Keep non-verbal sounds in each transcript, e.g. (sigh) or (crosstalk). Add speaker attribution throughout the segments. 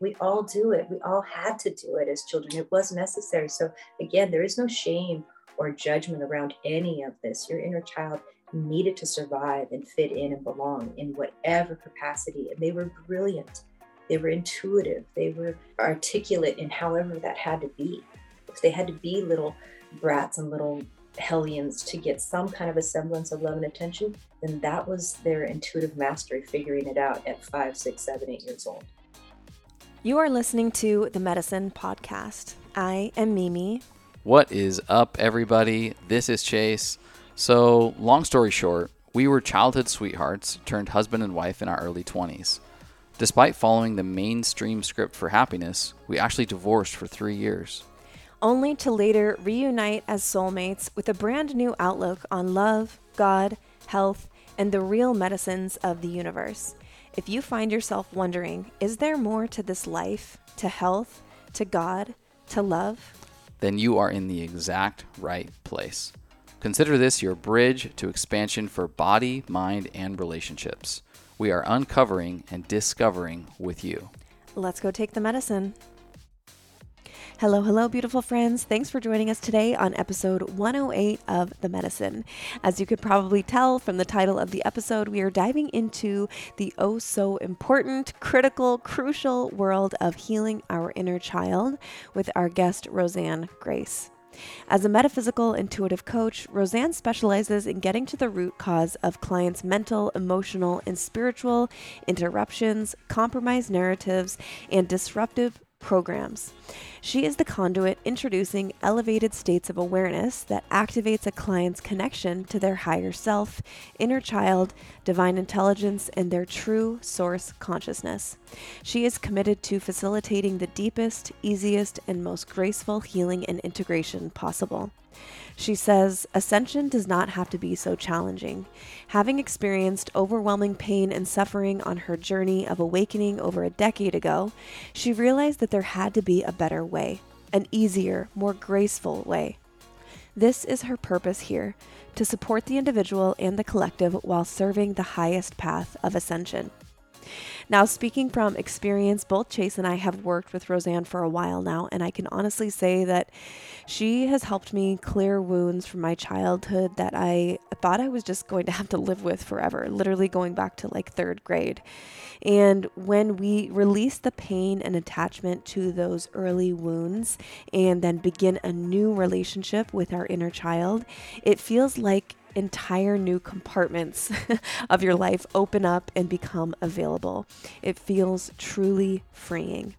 Speaker 1: We all do it. We all had to do it as children. It was necessary. So, again, there is no shame or judgment around any of this. Your inner child needed to survive and fit in and belong in whatever capacity. And they were brilliant. They were intuitive. They were articulate in however that had to be. If they had to be little brats and little hellions to get some kind of a semblance of love and attention, then that was their intuitive mastery figuring it out at five, six, seven, eight years old.
Speaker 2: You are listening to the Medicine Podcast. I am Mimi.
Speaker 3: What is up, everybody? This is Chase. So, long story short, we were childhood sweethearts turned husband and wife in our early 20s. Despite following the mainstream script for happiness, we actually divorced for three years.
Speaker 2: Only to later reunite as soulmates with a brand new outlook on love, God, health, and the real medicines of the universe. If you find yourself wondering, is there more to this life, to health, to God, to love?
Speaker 3: Then you are in the exact right place. Consider this your bridge to expansion for body, mind, and relationships. We are uncovering and discovering with you.
Speaker 2: Let's go take the medicine. Hello, hello, beautiful friends. Thanks for joining us today on episode 108 of The Medicine. As you could probably tell from the title of the episode, we are diving into the oh so important, critical, crucial world of healing our inner child with our guest, Rosanne Grace. As a metaphysical intuitive coach, Rosanne specializes in getting to the root cause of clients' mental, emotional, and spiritual interruptions, compromised narratives, and disruptive programs. She is the conduit introducing elevated states of awareness that activates a client's connection to their higher self, inner child, divine intelligence, and their true source consciousness. She is committed to facilitating the deepest, easiest, and most graceful healing and integration possible. She says, Ascension does not have to be so challenging. Having experienced overwhelming pain and suffering on her journey of awakening over a decade ago, she realized that there had to be a better way, an easier, more graceful way. This is her purpose here to support the individual and the collective while serving the highest path of ascension. Now, speaking from experience, both Chase and I have worked with Rosanne for a while now, and I can honestly say that she has helped me clear wounds from my childhood that I thought I was just going to have to live with forever, literally going back to like third grade. And when we release the pain and attachment to those early wounds and then begin a new relationship with our inner child, it feels like entire new compartments (laughs) of your life open up and become available. It feels truly freeing.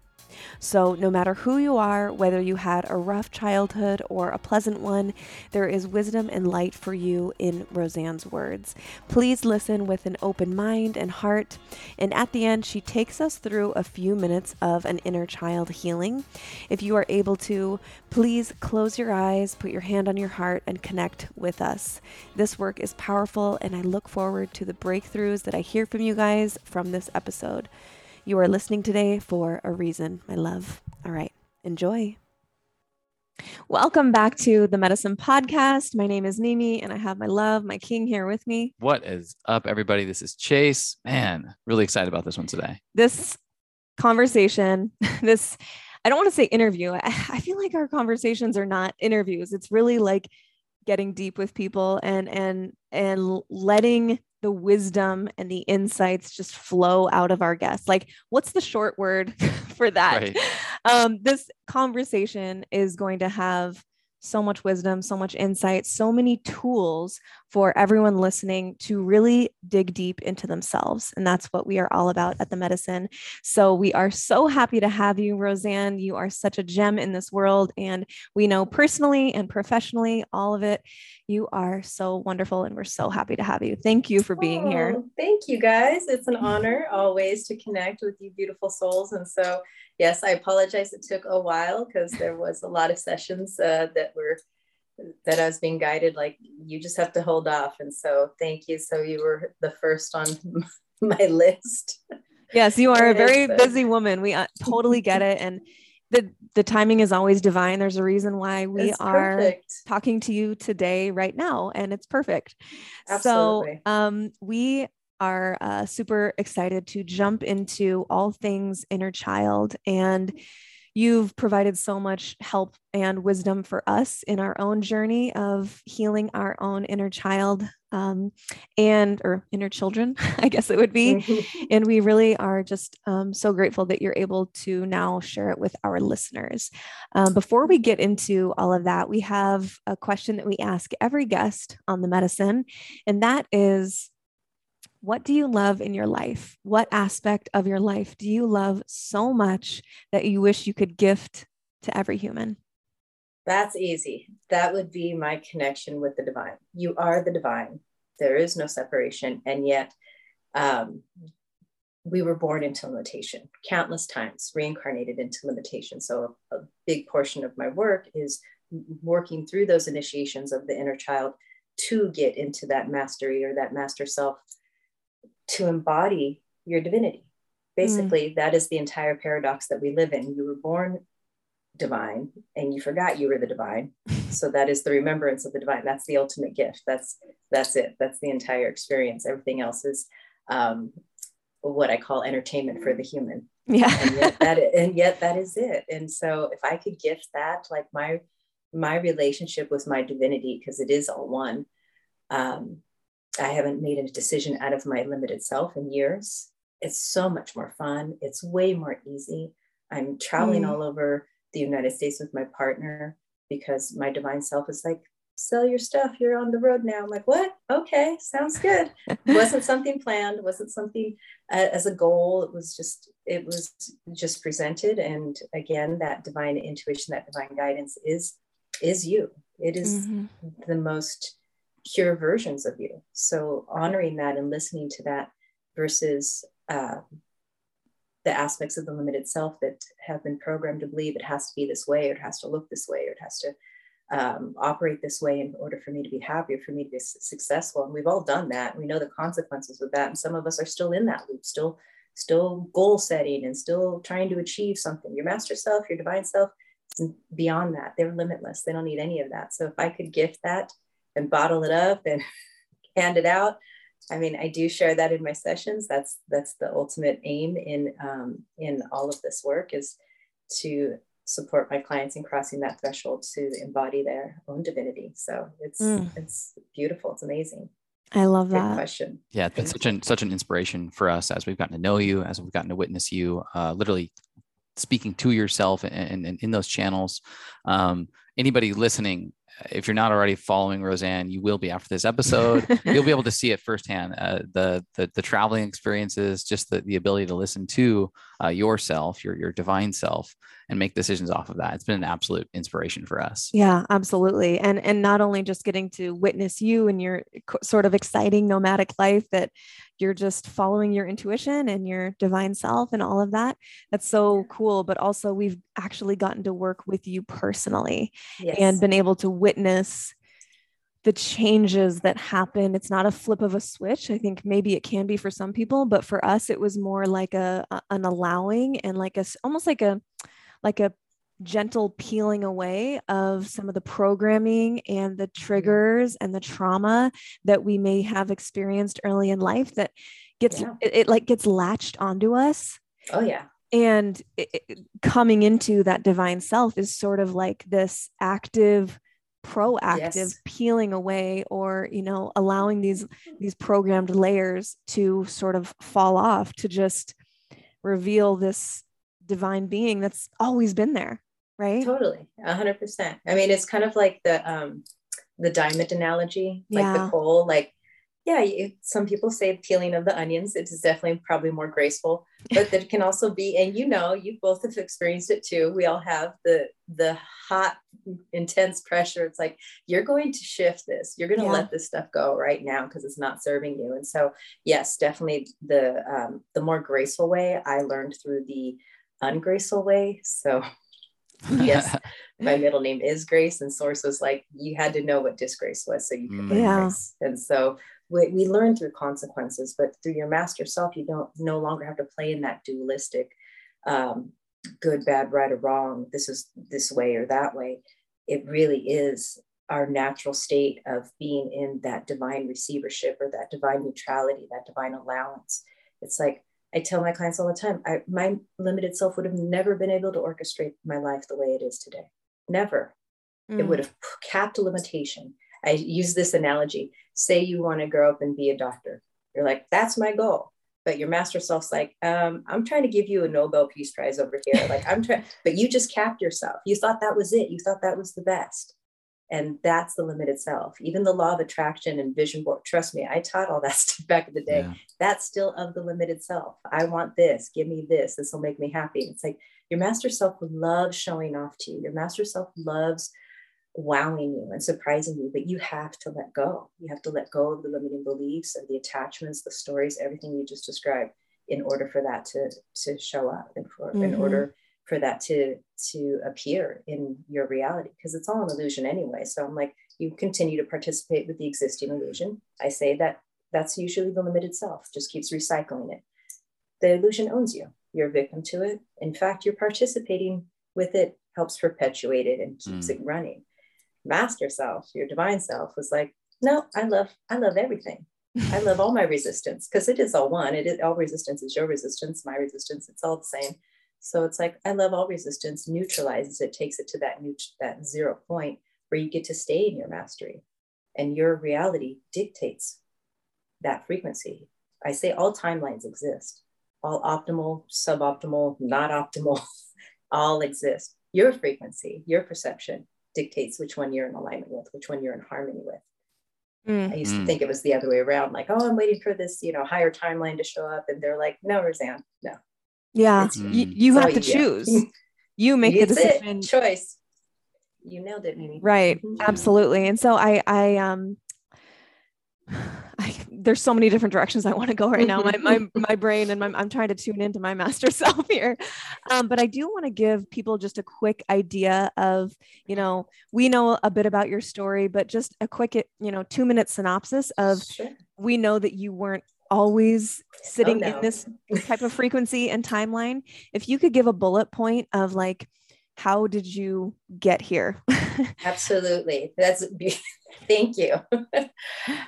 Speaker 2: So, no matter who you are, whether you had a rough childhood or a pleasant one, there is wisdom and light for you in Rosanne's words. Please listen with an open mind and heart. And at the end, she takes us through a few minutes of an inner child healing. If you are able to, please close your eyes, put your hand on your heart, and connect with us. This work is powerful, and I look forward to the breakthroughs that I hear from you guys from this episode. You are listening today for a reason, my love. All right, enjoy. Welcome back to the Medicine Podcast. My name is Mimi, and I have my love, my king here with me.
Speaker 3: What is up, everybody? This is Chase. Man, really excited about this one today.
Speaker 2: This conversation, (laughs) this, I don't want to say interview. I feel like our conversations are not interviews. It's really like getting deep with people and and and letting the wisdom and the insights just flow out of our guests. Like, what's the short word (laughs) for that? Right. Um, this conversation is going to have so much wisdom, so much insight, so many tools for everyone listening to really dig deep into themselves. And that's what we are all about at the medicine. So we are so happy to have you, Rosanne. You are such a gem in this world. And we know personally and professionally all of it. You are so wonderful. And we're so happy to have you. Thank you for being oh, here.
Speaker 1: Thank you, guys. It's an (laughs) honor always to connect with you, beautiful souls. And so, yes, I apologize. It took a while because there was a lot of sessions uh, that were that I was being guided, like you just have to hold off. And so thank you. So you were the first on (laughs) my list.
Speaker 2: Yes, you are a very busy woman. We uh, totally get it. And the the timing is always divine. There's a reason why we it's are perfect. talking to you today, right now, and it's perfect. Absolutely. So um, we are uh, super excited to jump into all things inner child. And you've provided so much help and wisdom for us in our own journey of healing our own inner child um, and or inner children (laughs) i guess it would be mm-hmm. and we really are just um, so grateful that you're able to now share it with our listeners um, before we get into all of that we have a question that we ask every guest on the medicine and that is what do you love in your life? What aspect of your life do you love so much that you wish you could gift to every human?
Speaker 1: That's easy. That would be my connection with the divine. You are the divine. There is no separation. And yet, um, we were born into limitation countless times, reincarnated into limitation. So, a, a big portion of my work is working through those initiations of the inner child to get into that mastery or that master self to embody your divinity. Basically, mm. that is the entire paradox that we live in. You were born divine and you forgot you were the divine. (laughs) So that is the remembrance of the divine. That's the ultimate gift. That's that's it. That's the entire experience. Everything else is um, what I call entertainment for the human.
Speaker 2: Yeah.
Speaker 1: and yet (laughs) that and yet that is it. And so if I could gift that, like my my relationship with my divinity, because it is all one, um, I haven't made a decision out of my limited self in years. It's so much more fun. It's way more easy. I'm traveling mm. all over the United States with my partner because my divine self is like, sell your stuff. You're on the road now. I'm like, what? Okay, sounds good. (laughs) wasn't something planned. wasn't something uh, as a goal. It was just it was just presented. And again, that divine intuition, that divine guidance is is you. It is mm-hmm. the most pure versions of you. So honoring that and listening to that versus uh, the aspects of the limited self that have been programmed to believe it has to be this way, or it has to look this way, or it has to um, operate this way in order for me to be happy or for me to be successful. And we've all done that. We know the consequences of that. And some of us are still in that loop, still, still goal setting and still trying to achieve something. Your master self, your divine self, beyond that. They're limitless. They don't need any of that. So if I could gift that and bottle it up and (laughs) hand it out. I mean, I do share that in my sessions. That's that's the ultimate aim in um, in all of this work is to support my clients in crossing that threshold to embody their own divinity. So it's mm. it's beautiful. It's amazing.
Speaker 2: I love Great that
Speaker 1: question.
Speaker 3: Yeah, it's such an such an inspiration for us as we've gotten to know you, as we've gotten to witness you, uh, literally speaking to yourself and, and, and in those channels. Um, anybody listening if you're not already following Rosanne, you will be after this episode. (laughs) You'll be able to see it firsthand. Uh, the, the the traveling experiences, just the, the ability to listen to uh, yourself, your your divine self, and make decisions off of that. It's been an absolute inspiration for us.
Speaker 2: Yeah, absolutely. And and not only just getting to witness you and your sort of exciting nomadic life that you're just following your intuition and your divine self and all of that. That's so cool. But also, we've actually gotten to work with you personally yes. and been able to witness the changes that happen. It's not a flip of a switch. I think maybe it can be for some people, but for us, it was more like a, an allowing and like a almost like a like a gentle peeling away of some of the programming and the mm-hmm. triggers and the trauma that we may have experienced early in life that gets yeah. it, it, like gets latched onto us
Speaker 1: oh yeah
Speaker 2: and it, it, coming into that divine self is sort of like this active proactive yes. peeling away or you know allowing these these programmed layers to sort of fall off to just reveal this divine being that's always been there right
Speaker 1: totally 100% i mean it's kind of like the um the diamond analogy like yeah. the coal like yeah some people say peeling of the onions it is definitely probably more graceful but there can also be and you know you both have experienced it too we all have the the hot intense pressure it's like you're going to shift this you're going to yeah. let this stuff go right now because it's not serving you and so yes definitely the um, the more graceful way i learned through the ungraceful way so yes, (laughs) my middle name is Grace, and Source was like, you had to know what disgrace was so you could yeah. Grace. And so we, we learn through consequences, but through your master self, you don't no longer have to play in that dualistic um, good, bad, right, or wrong. This is this way or that way. It really is our natural state of being in that divine receivership or that divine neutrality, that divine allowance. It's like I tell my clients all the time, I, my limited self would have never been able to orchestrate my life the way it is today. Never. Mm. It would have capped a limitation. I use this analogy. Say you want to grow up and be a doctor. You're like, that's my goal. But your master self's like, um, I'm trying to give you a Nobel Peace Prize over here. Like, I'm trying, (laughs) but you just capped yourself. You thought that was it. You thought that was the best. And that's the limited self. Even the law of attraction and vision board, trust me, I taught all that (laughs) stuff back in the day. Yeah. That's still of the limited self. I want this, give me this, this will make me happy. It's like your master self loves showing off to you. Your master self loves wowing you and surprising you, but you have to let go. You have to let go of the limiting beliefs and the attachments, the stories, everything you just described in order for that to, to show up and for mm-hmm. in order for that to to appear in your reality because it's all an illusion anyway so i'm like you continue to participate with the existing illusion i say that that's usually the limited self just keeps recycling it the illusion owns you you're a victim to it in fact you're participating with it helps perpetuate it and keeps mm. it running master self your divine self was like no i love i love everything. I (laughs) love all my resistance because it is all one. It is all resistance is your resistance. My resistance it's all the same. So it's like I love all resistance neutralizes it, takes it to that new that zero point where you get to stay in your mastery, and your reality dictates that frequency. I say all timelines exist, all optimal, suboptimal, not optimal, (laughs) all exist. Your frequency, your perception dictates which one you're in alignment with, which one you're in harmony with. Mm. I used to mm. think it was the other way around, like, oh, I'm waiting for this, you know, higher timeline to show up. And they're like, no, Rosanne, no,
Speaker 2: yeah. Mm. You, you have to choose. (laughs) You make the decision.
Speaker 1: It. Choice. You nailed it, Mimi.
Speaker 2: Right. Mm-hmm. Absolutely. And so I, I, um, I, there's so many different directions I want to go right now. My, my, my brain and my, I'm trying to tune into my master (laughs) self here. Um, but I do want to give people just a quick idea of, you know, we know a bit about your story, but just a quick, you know, two minute synopsis of, sure. we know that you weren't always sitting oh, no. in this type of (laughs) frequency and timeline if you could give a bullet point of like how did you get here (laughs)
Speaker 1: absolutely that's (laughs) thank you (laughs) and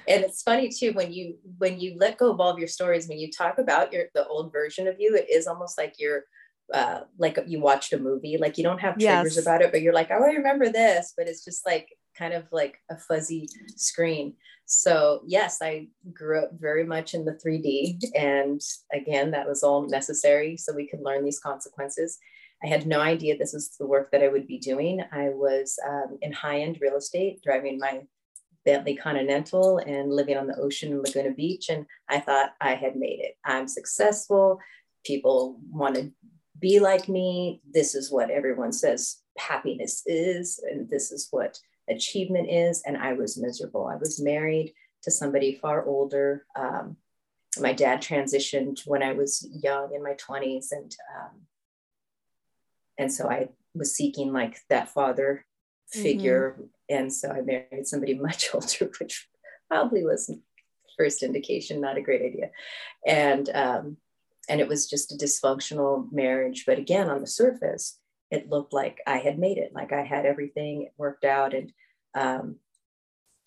Speaker 1: it's funny too when you when you let go of all of your stories when you talk about your the old version of you it is almost like you're uh, like you watched a movie like you don't have triggers yes. about it but you're like oh i remember this but it's just like kind of like a fuzzy screen so, yes, I grew up very much in the 3D. And again, that was all necessary so we could learn these consequences. I had no idea this was the work that I would be doing. I was um, in high end real estate, driving my Bentley Continental and living on the ocean in Laguna Beach. And I thought I had made it. I'm successful. People want to be like me. This is what everyone says happiness is. And this is what achievement is. And I was miserable. I was married to somebody far older. Um, my dad transitioned when I was young in my 20s. And, um, and so I was seeking like that father figure. Mm-hmm. And so I married somebody (laughs) much older, which probably was first indication, not a great idea. And, um, and it was just a dysfunctional marriage. But again, on the surface, it looked like I had made it, like I had everything worked out. And um,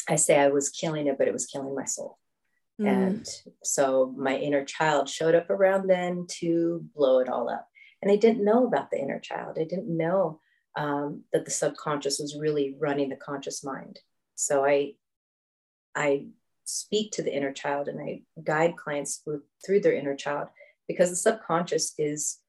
Speaker 1: I say I was killing it, but it was killing my soul. Mm. And so my inner child showed up around then to blow it all up. And I didn't know about the inner child. I didn't know um, that the subconscious was really running the conscious mind. So I, I speak to the inner child and I guide clients with, through their inner child because the subconscious is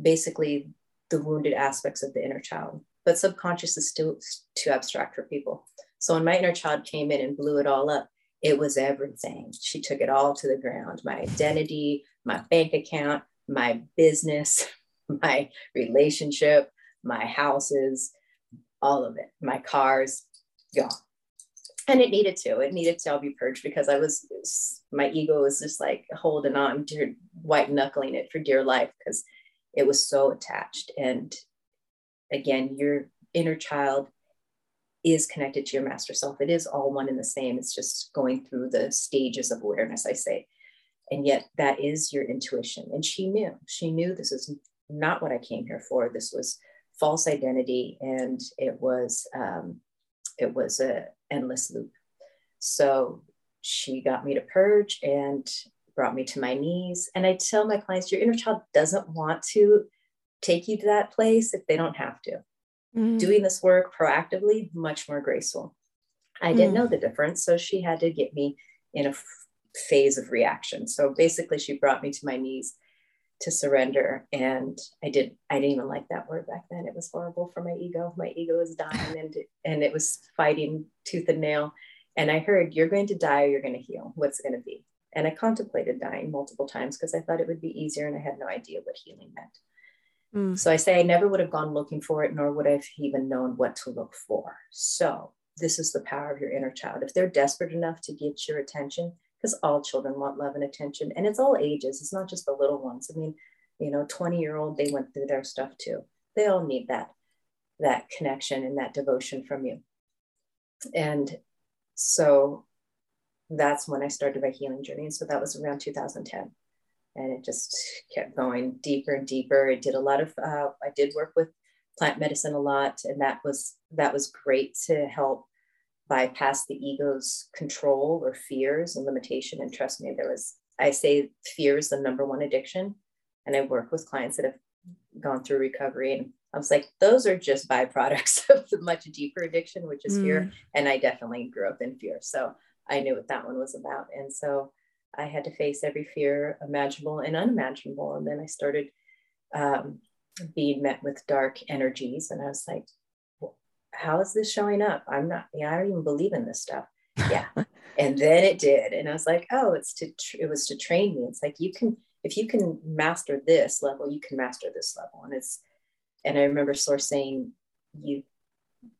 Speaker 1: basically the wounded aspects of the inner child but subconscious is still too abstract for people. So when my inner child came in and blew it all up, it was everything. She took it all to the ground my identity, my bank account, my business, (laughs) my relationship, my houses, all of it, my cars, gone. And it needed to, it needed to all be purged because I was, my ego was just like holding on to white knuckling it for dear life because it was so attached. And again, your inner child is connected to your master self. It is all one and the same. It's just going through the stages of awareness, I say. And yet, that is your intuition. And she knew, she knew this is not what I came here for. This was false identity and it was um, it was a endless loop. So she got me to purge and brought me to my knees. And I tell my clients, your inner child doesn't want to take you to that place if they don't have to. Mm. Doing this work proactively, much more graceful. I didn't mm. know the difference. So she had to get me in a phase of reaction. So basically, she brought me to my knees to surrender. And I did, I didn't even like that word back then. It was horrible for my ego. My ego was dying and, and it was fighting tooth and nail. And I heard, You're going to die or you're going to heal. What's it going to be? And I contemplated dying multiple times because I thought it would be easier and I had no idea what healing meant. Mm. So I say I never would have gone looking for it, nor would I have even known what to look for. So this is the power of your inner child. If they're desperate enough to get your attention, because all children want love and attention, and it's all ages. It's not just the little ones. I mean, you know, 20 year old, they went through their stuff too. They all need that, that connection and that devotion from you. And so that's when I started my healing journey. And so that was around 2010. And it just kept going deeper and deeper. I did a lot of, uh, I did work with plant medicine a lot. And that was, that was great to help bypass the ego's control or fears and limitation. And trust me, there was, I say fear is the number one addiction. And I work with clients that have gone through recovery. And I was like, those are just byproducts (laughs) of the much deeper addiction, which is mm. fear. And I definitely grew up in fear. So I knew what that one was about. And so I had to face every fear imaginable and unimaginable. And then I started um, being met with dark energies. And I was like, how is this showing up? I'm not, yeah, I don't even believe in this stuff. (laughs) Yeah. and then it did. And I was like, oh, it's to, it was to train me. It's like, you can, if you can master this level, you can master this level. And it's, and I remember Source saying, you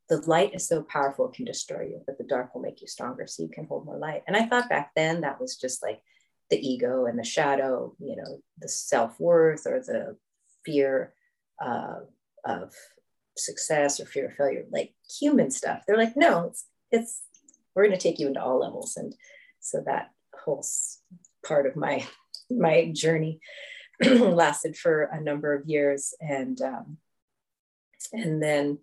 Speaker 1: the light is so powerful it can destroy you but the dark will make you stronger so you can hold more light and i thought back then that was just like the ego and the shadow you know the self-worth or the fear uh, of success or fear of failure like human stuff they're like no it's it's we're going to take you into all levels and so that whole part of my my journey (clears throat) lasted for a number of years and um, and then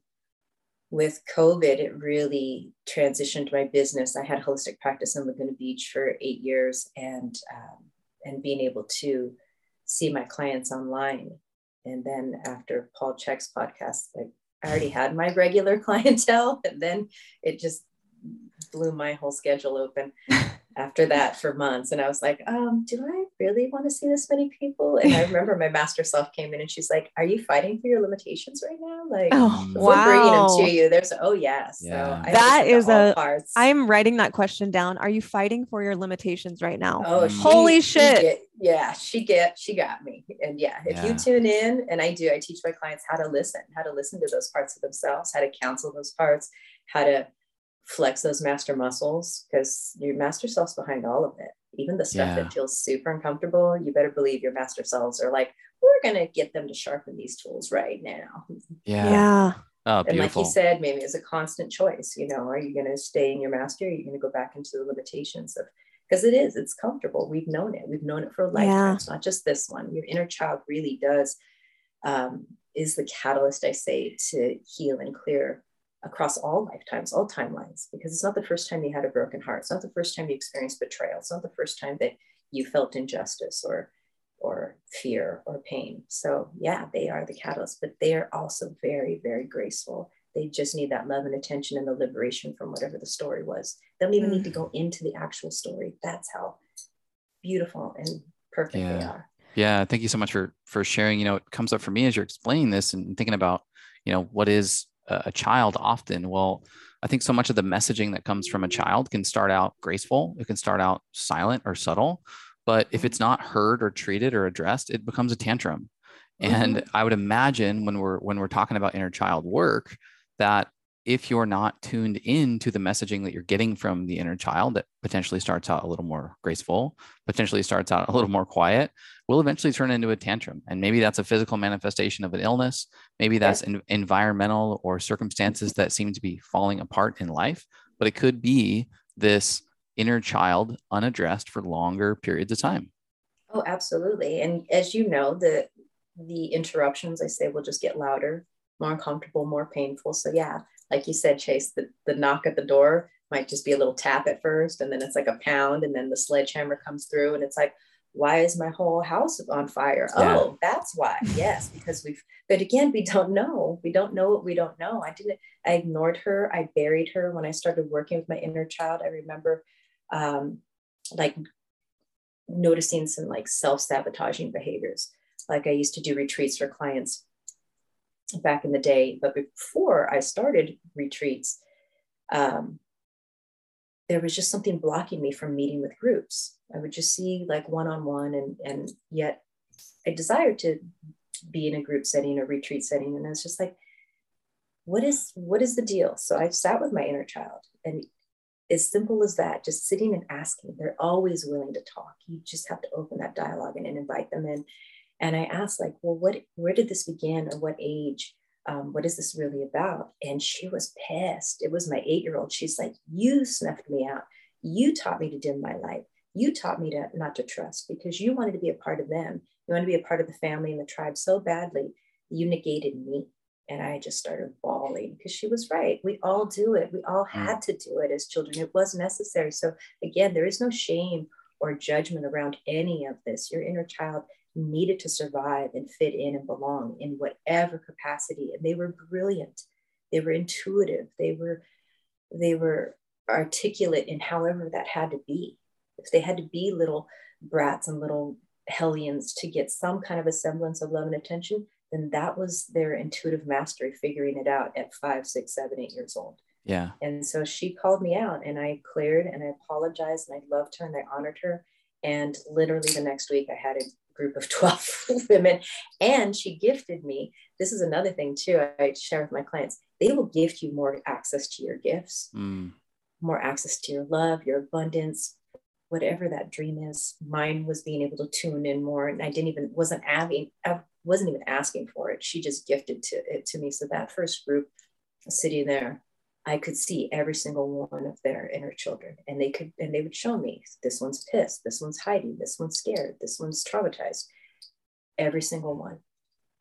Speaker 1: with COVID, it really transitioned my business. I had holistic practice in Laguna Beach for eight years, and um, and being able to see my clients online. And then after Paul Chek's podcast, like I already had my regular (laughs) clientele, and then it just blew my whole schedule open (laughs) after that for months. And I was like, um, do I really want to see this many people? And I remember my master self came in and she's like, Are you fighting for your limitations right now? Like, oh, wow. bringing them to you. There's, oh, yes.
Speaker 2: Yeah. So that is a, parts. I'm writing that question down. Are you fighting for your limitations right now?
Speaker 1: Oh,
Speaker 2: she, holy shit.
Speaker 1: Get, yeah, she get, she got me. And yeah, if yeah. you tune in, and I do, I teach my clients how to listen, how to listen to those parts of themselves, how to counsel those parts, how to flex those master muscles because your master self's behind all of it. Even the stuff yeah. that feels super uncomfortable, you better believe your master selves are like, we're going to get them to sharpen these tools right now.
Speaker 2: Yeah. Yeah.
Speaker 3: Oh,
Speaker 1: and like you said, maybe it's a constant choice. You know, are you going to stay in your master? Are you going to go back into the limitations of, because it is, it's comfortable. We've known it. We've known it for a lifetime. Yeah. It's not just this one. Your inner child really does, um, is the catalyst, I say, to heal and clear across all lifetimes, all timelines, because it's not the first time you had a broken heart. It's not the first time you experienced betrayal. It's not the first time that you felt injustice or or fear or pain. So yeah, they are the catalyst, but they are also very, very graceful. They just need that love and attention and the liberation from whatever the story was. They don't even mm. need to mm. go into the actual story. That's how beautiful and perfect
Speaker 3: yeah.
Speaker 1: they are.
Speaker 3: Yeah, thank you so much for for sharing. You know, it comes up for me as you're explaining this and thinking about, you know, what is a child often. Well i think so much of the messaging that comes from a child can start out graceful. It can start out silent or subtle. But if it's not heard or treated or addressed it becomes a tantrum. And mm-hmm. i would imagine when we're when we're talking about inner child work that if you're not tuned in to the messaging that you're getting from the inner child that potentially starts out a little more graceful, potentially starts out a little more quiet, will eventually turn into a tantrum. And maybe that's a physical manifestation of an illness. Maybe that's environmental or circumstances that seem to be falling apart in life. But it could be this inner child unaddressed for longer periods of time.
Speaker 1: Oh, absolutely. And as you know, the the interruptions I say will just get louder, more uncomfortable, more painful. So yeah, like you said, Chase, the, the knock at the door might just be a little tap at first, and then it's like a pound, and then the sledgehammer comes through, and it's like, why is my whole house on fire? Yeah. Oh, that's why. Yes, because we've, but again, we don't know. We don't know what we don't know. I didn't, I ignored her. I buried her when I started working with my inner child. I remember um, like noticing some like self sabotaging behaviors. Like I used to do retreats for clients back in the day, but before I started retreats, um, there was just something blocking me from meeting with groups. I would just see like one on one, and and yet I desired to be in a group setting, a retreat setting, and I was just like, what is what is the deal? So I sat with my inner child, and as simple as that, just sitting and asking. They're always willing to talk. You just have to open that dialogue and, and invite them in. And I asked, like, well, what where did this begin, or what age? um, what is this really about? And she was pissed. It was my eight year old. She's like, You snuffed me out. You taught me to dim my light. You taught me to not to trust because you wanted to be a part of them. You wanted to be a part of the family and the tribe so badly. You negated me. And I just started bawling because she was right. We all do it. We all mm. had to do it as children. It was necessary. So, again, there is no shame or judgment around any of this. Your inner child needed to survive and fit in and belong in whatever capacity. And they were brilliant. They were intuitive. They were they were articulate in however that had to be. If they had to be little brats and little hellions to get some kind of a semblance of love and attention, then that was their intuitive mastery figuring it out at five, six, seven, eight years old.
Speaker 3: Yeah.
Speaker 1: And so she called me out and I cleared and I apologized and I loved her and I honored her. And literally the next week I had a group of (laughs) 12 women. And she gifted me. This is another thing, too, I share with my clients. They will gift you more access to your gifts, mm. more access to your love, your abundance, whatever that dream is. Mine was being able to tune in more. And I didn't even, wasn't having, I wasn't even asking for it. She just gifted to it to me. So that first group sitting there, I could see every single one of their inner children, and they could, and they would show me this one's pissed, this one's hiding, this one's scared, this one's traumatized, every single one.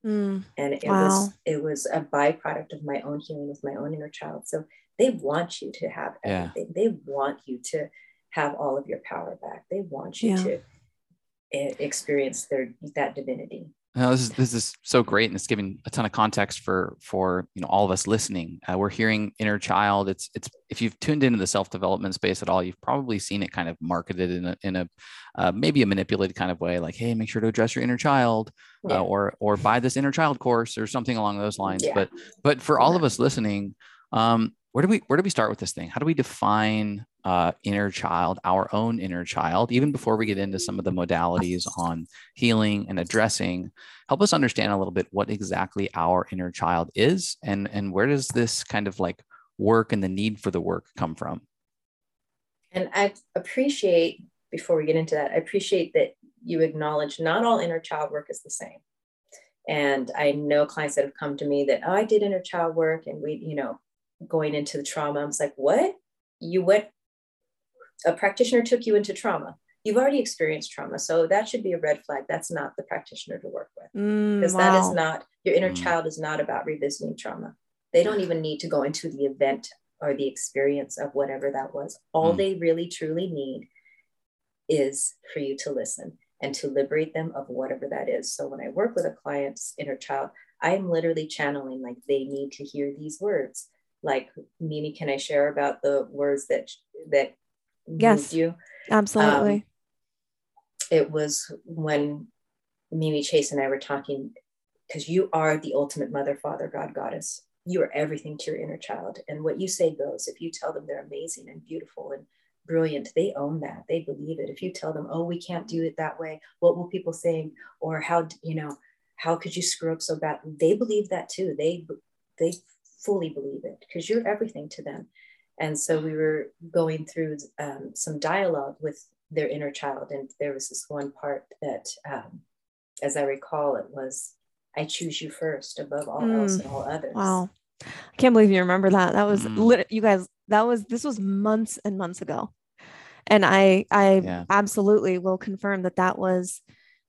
Speaker 1: Mm, and it wow. was it was a byproduct of my own healing with my own inner child. So they want you to have everything. Yeah. They want you to have all of your power back. They want you yeah. to eh, experience their that divinity.
Speaker 3: No, this is this is so great, and it's giving a ton of context for for you know all of us listening. Uh, we're hearing inner child. It's it's if you've tuned into the self development space at all, you've probably seen it kind of marketed in a in a uh, maybe a manipulated kind of way, like hey, make sure to address your inner child, uh, yeah. uh, or or buy this inner child course or something along those lines. Yeah. But but for all of us listening, um, where do we where do we start with this thing? How do we define uh, inner child, our own inner child, even before we get into some of the modalities on healing and addressing? Help us understand a little bit what exactly our inner child is, and and where does this kind of like work and the need for the work come from?
Speaker 1: And I appreciate before we get into that, I appreciate that you acknowledge not all inner child work is the same. And I know clients that have come to me that, oh, I did inner child work and we, you know, going into the trauma. I was like, what? You went, a practitioner took you into trauma. You've already experienced trauma. So that should be a red flag. That's not the practitioner to work with. Because mm, wow. that is not, your inner mm. child is not about revisiting trauma. They don't even need to go into the event or the experience of whatever that was. All mm. they really truly need is for you to listen and to liberate them of whatever that is. So when I work with a client's inner child, I'm literally channeling like they need to hear these words like Mimi, can I share about the words that that
Speaker 2: yes, you? Absolutely. Um,
Speaker 1: it was when Mimi Chase and I were talking because you are the ultimate mother, father, God, goddess. You are everything to your inner child. And what you say goes. If you tell them they're amazing and beautiful and brilliant, they own that. They believe it. If you tell them, oh, we can't do it that way, what will people think? Or how, you know, how could you screw up so bad? They believe that too. They they fully believe it because you're everything to them. And so we were going through um, some dialogue with their inner child. And there was this one part that, um, as I recall, it was, I choose you first above all mm. else and all others.
Speaker 2: Wow. I can't believe you remember that. That was mm. lit- you guys, that was, this was months and months ago. And I, I yeah. absolutely will confirm that that was,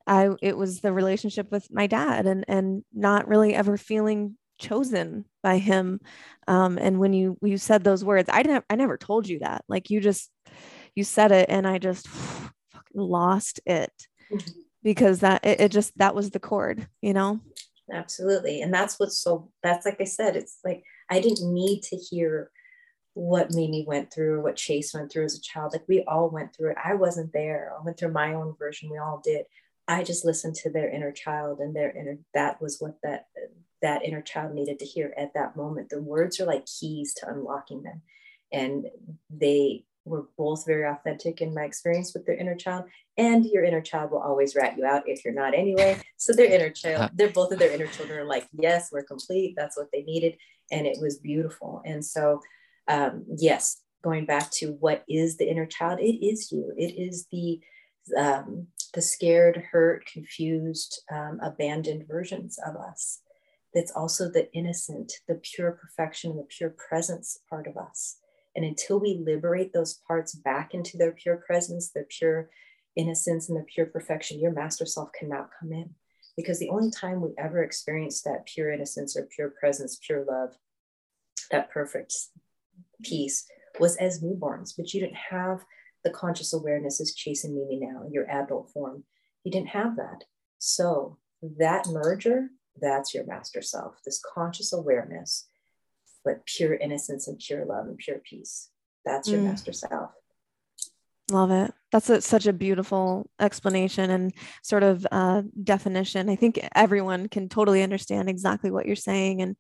Speaker 2: I, it was the relationship with my dad and, and not really ever feeling chosen by him um, and when you you said those words i didn't i never told you that like you just you said it and i just (sighs) lost it mm-hmm. because that it, it just that was the chord you know
Speaker 1: absolutely and that's what's so that's like i said it's like i didn't need to hear what Mimi went through or what Chase went through as a child. Like we all went through it. I wasn't there. I went through my own version. We all did. I just listened to their inner child and their inner that was what that that inner child needed to hear at that moment. The words are like keys to unlocking them. And they were both very authentic in my experience with their inner child. And your inner child will always rat you out if you're not anyway. So their inner child, (laughs) they're both of their inner children are like, yes, we're complete. That's what they needed. And it was beautiful. And so um, yes, going back to what is the inner child, it is you. It is the um, the scared, hurt, confused, um, abandoned versions of us. It's also the innocent, the pure perfection, the pure presence part of us. And until we liberate those parts back into their pure presence, their pure innocence, and the pure perfection, your master self cannot come in. Because the only time we ever experience that pure innocence or pure presence, pure love, that perfect peace was as newborns, but you didn't have the conscious awareness as chasing Mimi now, in your adult form. You didn't have that. So that merger, that's your master self, this conscious awareness, but pure innocence and pure love and pure peace. That's your mm. master self.
Speaker 2: Love it. That's a, such a beautiful explanation and sort of uh, definition. I think everyone can totally understand exactly what you're saying. And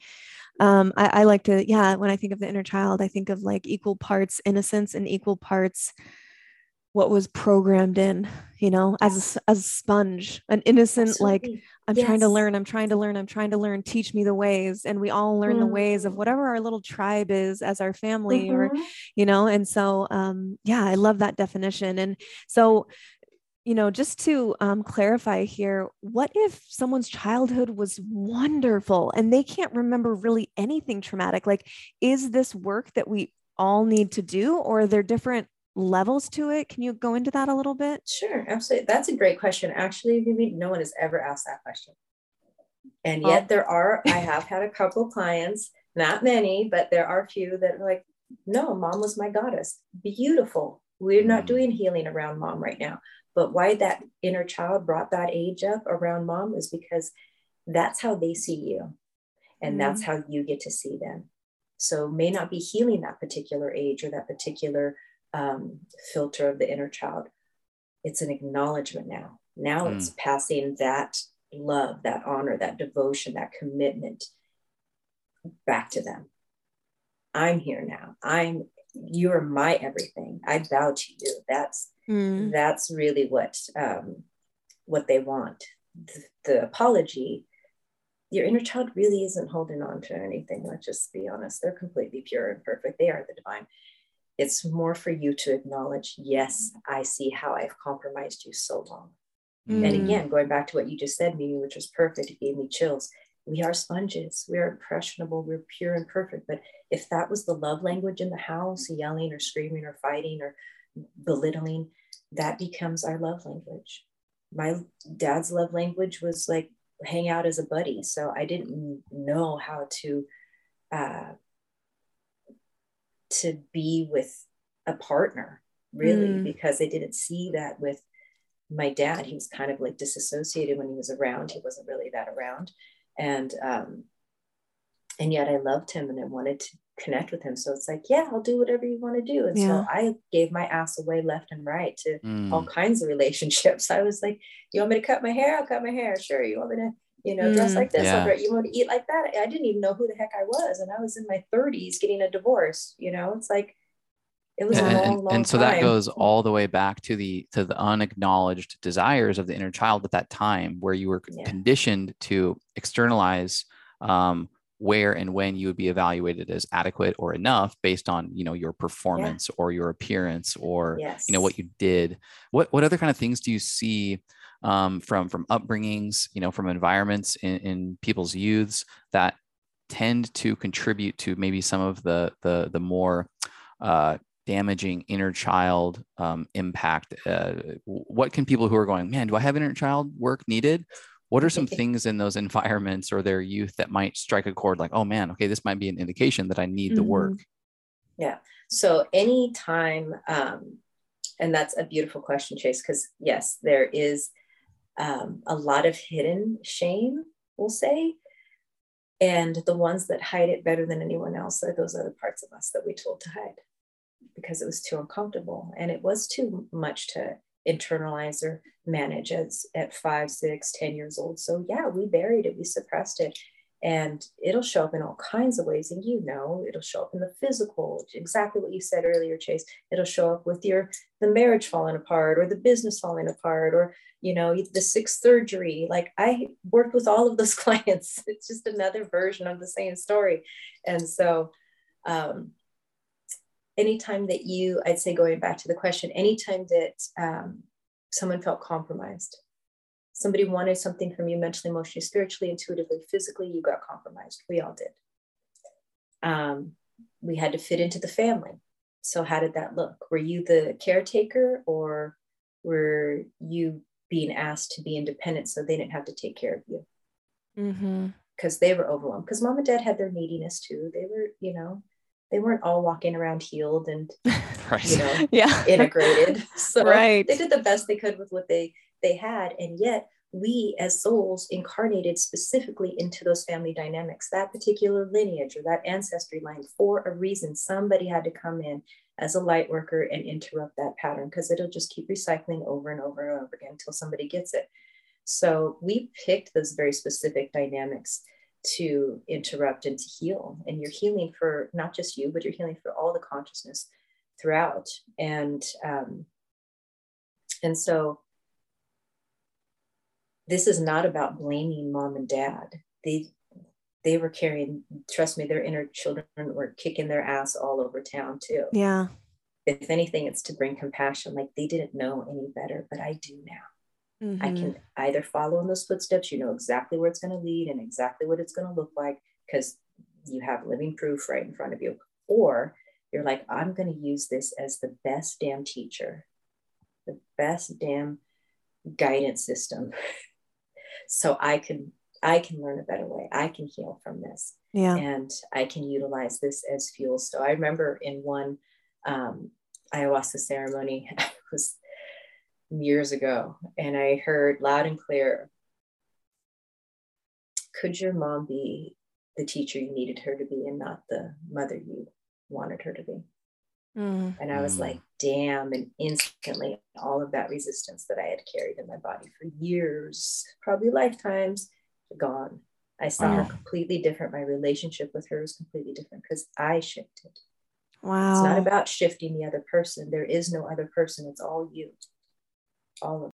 Speaker 2: um, I, I like to, yeah, when I think of the inner child, I think of like equal parts innocence and equal parts what was programmed in, you know, as a, as a sponge, an innocent, Absolutely. like, I'm yes. trying to learn, I'm trying to learn, I'm trying to learn, teach me the ways. And we all learn mm-hmm. the ways of mm. whatever our little tribe is as our family mm-hmm. or, you know, and so, um, yeah, I love that definition. And so you know, just to um, clarify here, what if someone's childhood was wonderful and they can't remember really anything traumatic? Like, is this work that we all need to do, or are there different levels to it? Can you go into that a little bit?
Speaker 1: Sure, absolutely. That's a great question. Actually, maybe no one has ever asked that question. And yet, oh. there are, I have had a couple clients, not many, but there are a few that are like, no, mom was my goddess. Beautiful. We're not mm. doing healing around mom right now. But why that inner child brought that age up around mom is because that's how they see you. And mm that's how you get to see them. So may not be healing that particular age or that particular um, filter of the inner child. It's an acknowledgement now. Now mm. it's passing that love, that honor, that devotion, that commitment back to them. I'm here now. I'm you're my everything. I bow to you. That's Mm. That's really what um, what they want. The, the apology, your inner child really isn't holding on to anything. Let's just be honest. They're completely pure and perfect. They are the divine. It's more for you to acknowledge, yes, I see how I've compromised you so long. Mm. And again, going back to what you just said, Mimi, which was perfect, it gave me chills. We are sponges. We are impressionable. We're pure and perfect. But if that was the love language in the house, yelling or screaming or fighting or belittling, that becomes our love language. My dad's love language was like hang out as a buddy. So I didn't know how to uh, to be with a partner really mm. because I didn't see that with my dad. He was kind of like disassociated when he was around. He wasn't really that around. And um, and yet I loved him and I wanted to connect with him. So it's like, yeah, I'll do whatever you want to do. And yeah. so I gave my ass away left and right to mm. all kinds of relationships. (laughs) I was like, you want me to cut my hair? I'll cut my hair. Sure. You want me to, you know, mm. dress like this? Yeah. You want to eat like that? I didn't even know who the heck I was. And I was in my 30s getting a divorce. You know, it's like, it was
Speaker 3: and,
Speaker 1: a long, long
Speaker 3: and so
Speaker 1: time.
Speaker 3: that goes all the way back to the to the unacknowledged desires of the inner child at that time where you were yeah. conditioned to externalize um, where and when you would be evaluated as adequate or enough based on you know your performance yeah. or your appearance or yes. you know what you did what what other kind of things do you see um, from from upbringings you know from environments in, in people's youths that tend to contribute to maybe some of the the the more uh, damaging inner child um, impact uh, what can people who are going man do i have inner child work needed? What are some (laughs) things in those environments or their youth that might strike a chord like oh man okay this might be an indication that i need mm-hmm. the work.
Speaker 1: Yeah. So anytime um, and that's a beautiful question chase because yes there is um, a lot of hidden shame we'll say and the ones that hide it better than anyone else are those other parts of us that we told to hide because it was too uncomfortable and it was too much to internalize or manage as at five, six, ten years old. So yeah, we buried it, we suppressed it. And it'll show up in all kinds of ways. And you know, it'll show up in the physical, exactly what you said earlier, Chase. It'll show up with your the marriage falling apart or the business falling apart or you know, the sixth surgery. Like I worked with all of those (laughs) clients. It's just another version of the same story. And so um anytime that you, I'd say going back to the question, anytime that um, someone felt compromised, somebody wanted something from you mentally, emotionally, spiritually, intuitively, physically, you got compromised. We all did. Um, we had to fit into the family. So, how did that look? Were you the caretaker or were you being asked to be independent so they didn't have to take care of you? Because mm-hmm. they were overwhelmed. Because mom and dad had their neediness too. They were, you know, they weren't all walking around healed and (laughs) right. you know yeah integrated (laughs) so right. they did the best they could with what they they had and yet we as souls incarnated specifically into those family dynamics that particular lineage or that ancestry line for a reason somebody had to come in as a light worker and interrupt that pattern because it'll just keep recycling over and over and over again until somebody gets it so we picked those very specific dynamics to interrupt and to heal. And you're healing for not just you, but you're healing for all the consciousness throughout. And um, and so this is not about blaming mom and dad. They they were carrying, trust me, their inner children were kicking their ass all over town too.
Speaker 2: Yeah.
Speaker 1: If anything, it's to bring compassion. Like they didn't know any better, but I do now. Mm-hmm. I can either follow in those footsteps, you know exactly where it's going to lead and exactly what it's going to look like because you have living proof right in front of you. Or you're like, I'm going to use this as the best damn teacher, the best damn guidance system. (laughs) so I can I can learn a better way. I can heal from this.
Speaker 2: Yeah.
Speaker 1: And I can utilize this as fuel. So I remember in one um, ayahuasca ceremony, (laughs) I was years ago, and I heard loud and clear Could your mom be the teacher you needed her to be and not the mother you wanted her to be? Mm. And I was mm. like, damn. And instantly, all of that resistance that I had carried in my body for years, probably lifetimes, gone. I saw her completely different. My relationship with her was completely different because I shifted.
Speaker 2: Wow.
Speaker 1: It's not about shifting the other person. There is no other person. It's all you all of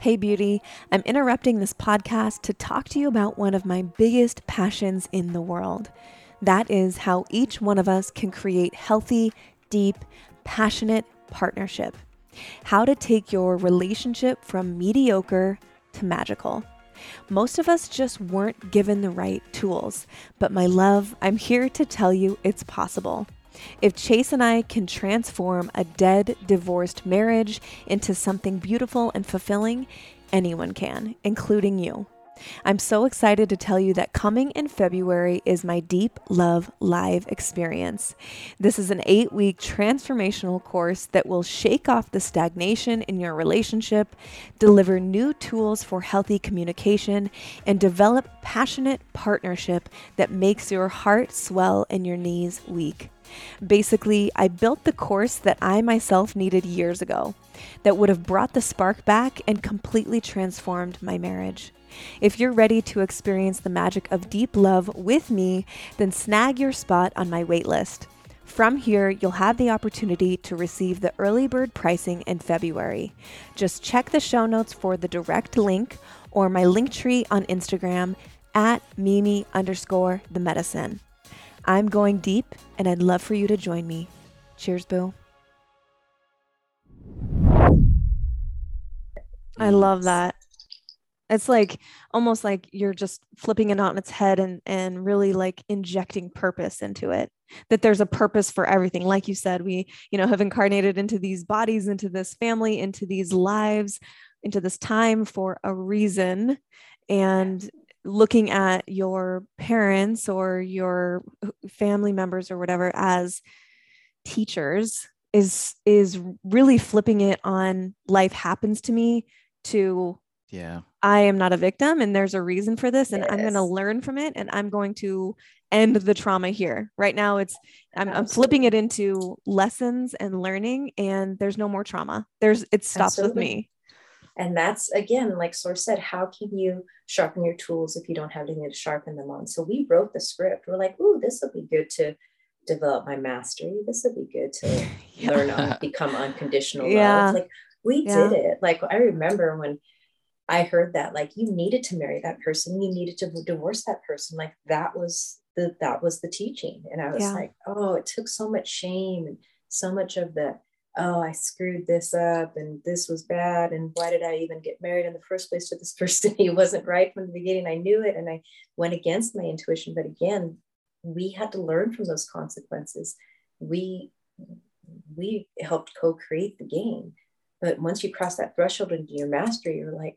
Speaker 2: Hey, beauty. I'm interrupting this podcast to talk to you about one of my biggest passions in the world. That is how each one of us can create healthy, deep, passionate partnership. How to take your relationship from mediocre to magical. Most of us just weren't given the right tools, but my love, I'm here to tell you it's possible. If Chase and I can transform a dead, divorced marriage into something beautiful and fulfilling, anyone can, including you. I'm so excited to tell you that coming in February is my Deep Love Live experience. This is an eight week transformational course that will shake off the stagnation in your relationship, deliver new tools for healthy communication, and develop passionate partnership that makes your heart swell and your knees weak. Basically, I built the course that I myself needed years ago that would have brought the spark back and completely transformed my marriage. If you're ready to experience the magic of deep love with me, then snag your spot on my waitlist. From here, you'll have the opportunity to receive the early bird pricing in February. Just check the show notes for the direct link or my link tree on Instagram at Mimi underscore the medicine. I'm going deep, and I'd love for you to join me. Cheers, Boo. I love that. It's like almost like you're just flipping it on its head and and really like injecting purpose into it. That there's a purpose for everything. Like you said, we, you know, have incarnated into these bodies, into this family, into these lives into this time for a reason and looking at your parents or your family members or whatever as teachers is is really flipping it on life happens to me to
Speaker 3: Yeah.
Speaker 2: I am not a victim and there's a reason for this and I'm going to learn from it and I'm going to end the trauma here. Right now it's I'm, I'm flipping it into lessons and learning and there's no more trauma. There's it stops with me.
Speaker 1: And that's again, like Source said, how can you sharpen your tools if you don't have anything to sharpen them on? So we wrote the script. We're like, ooh, this will be good to develop my mastery. This will be good to (laughs)
Speaker 2: Yeah.
Speaker 1: learn on become unconditional
Speaker 2: Yeah.
Speaker 1: love. Like we
Speaker 2: Yeah.
Speaker 1: did it. Like I remember when I heard that, like you needed to marry that person, you needed to divorce that person. Like that was the that was the teaching. And I was like, oh, it took so much shame and so much of the oh, I screwed this up and this was bad. And why did I even get married in the first place to this (laughs) person? He wasn't right from the beginning. I knew it and I went against my intuition. But again, we had to learn from those consequences. We we helped co-create the game. But once you cross that threshold into your mastery, you're like,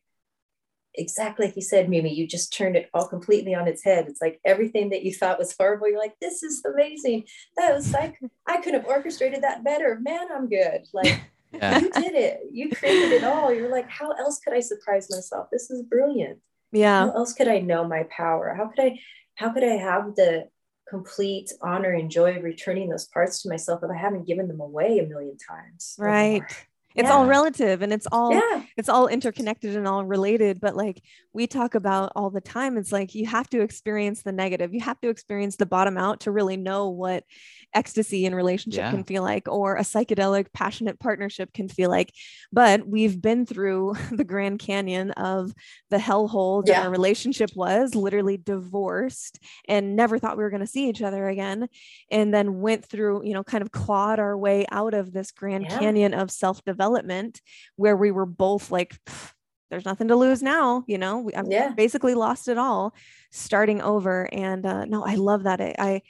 Speaker 1: exactly like you said, Mimi, you just turned it all completely on its head. It's like everything that you thought was horrible, you're like, this is amazing. That was like, I could have orchestrated that better. Man, I'm good. Like (laughs)
Speaker 3: Yeah.
Speaker 1: you did it. You created it all. You're like, how else could I surprise myself? This is brilliant.
Speaker 2: Yeah.
Speaker 1: How else could I know my power? How could I, how could I have the complete honor and joy of returning those parts to myself if I haven't given them away a million times?
Speaker 2: Right.
Speaker 1: more?
Speaker 2: It's all relative and it's all
Speaker 1: Yeah.
Speaker 2: it's all interconnected and all related but like we talk about all the time it's like you have to experience the negative you have to experience the bottom out to really know what ecstasy in relationship
Speaker 3: Yeah.
Speaker 2: can feel like or a psychedelic passionate partnership can feel like but we've been through (laughs) the grand canyon of the hellhole that
Speaker 1: Yeah.
Speaker 2: our relationship was literally divorced and never thought we were going to see each other again and then went through you know kind of clawed our way out of this grand
Speaker 1: Yeah.
Speaker 2: canyon of self-development where we were both like there's nothing to lose now you know we, I've
Speaker 1: Yeah.
Speaker 2: basically lost it all starting over and uh, no i love that I, I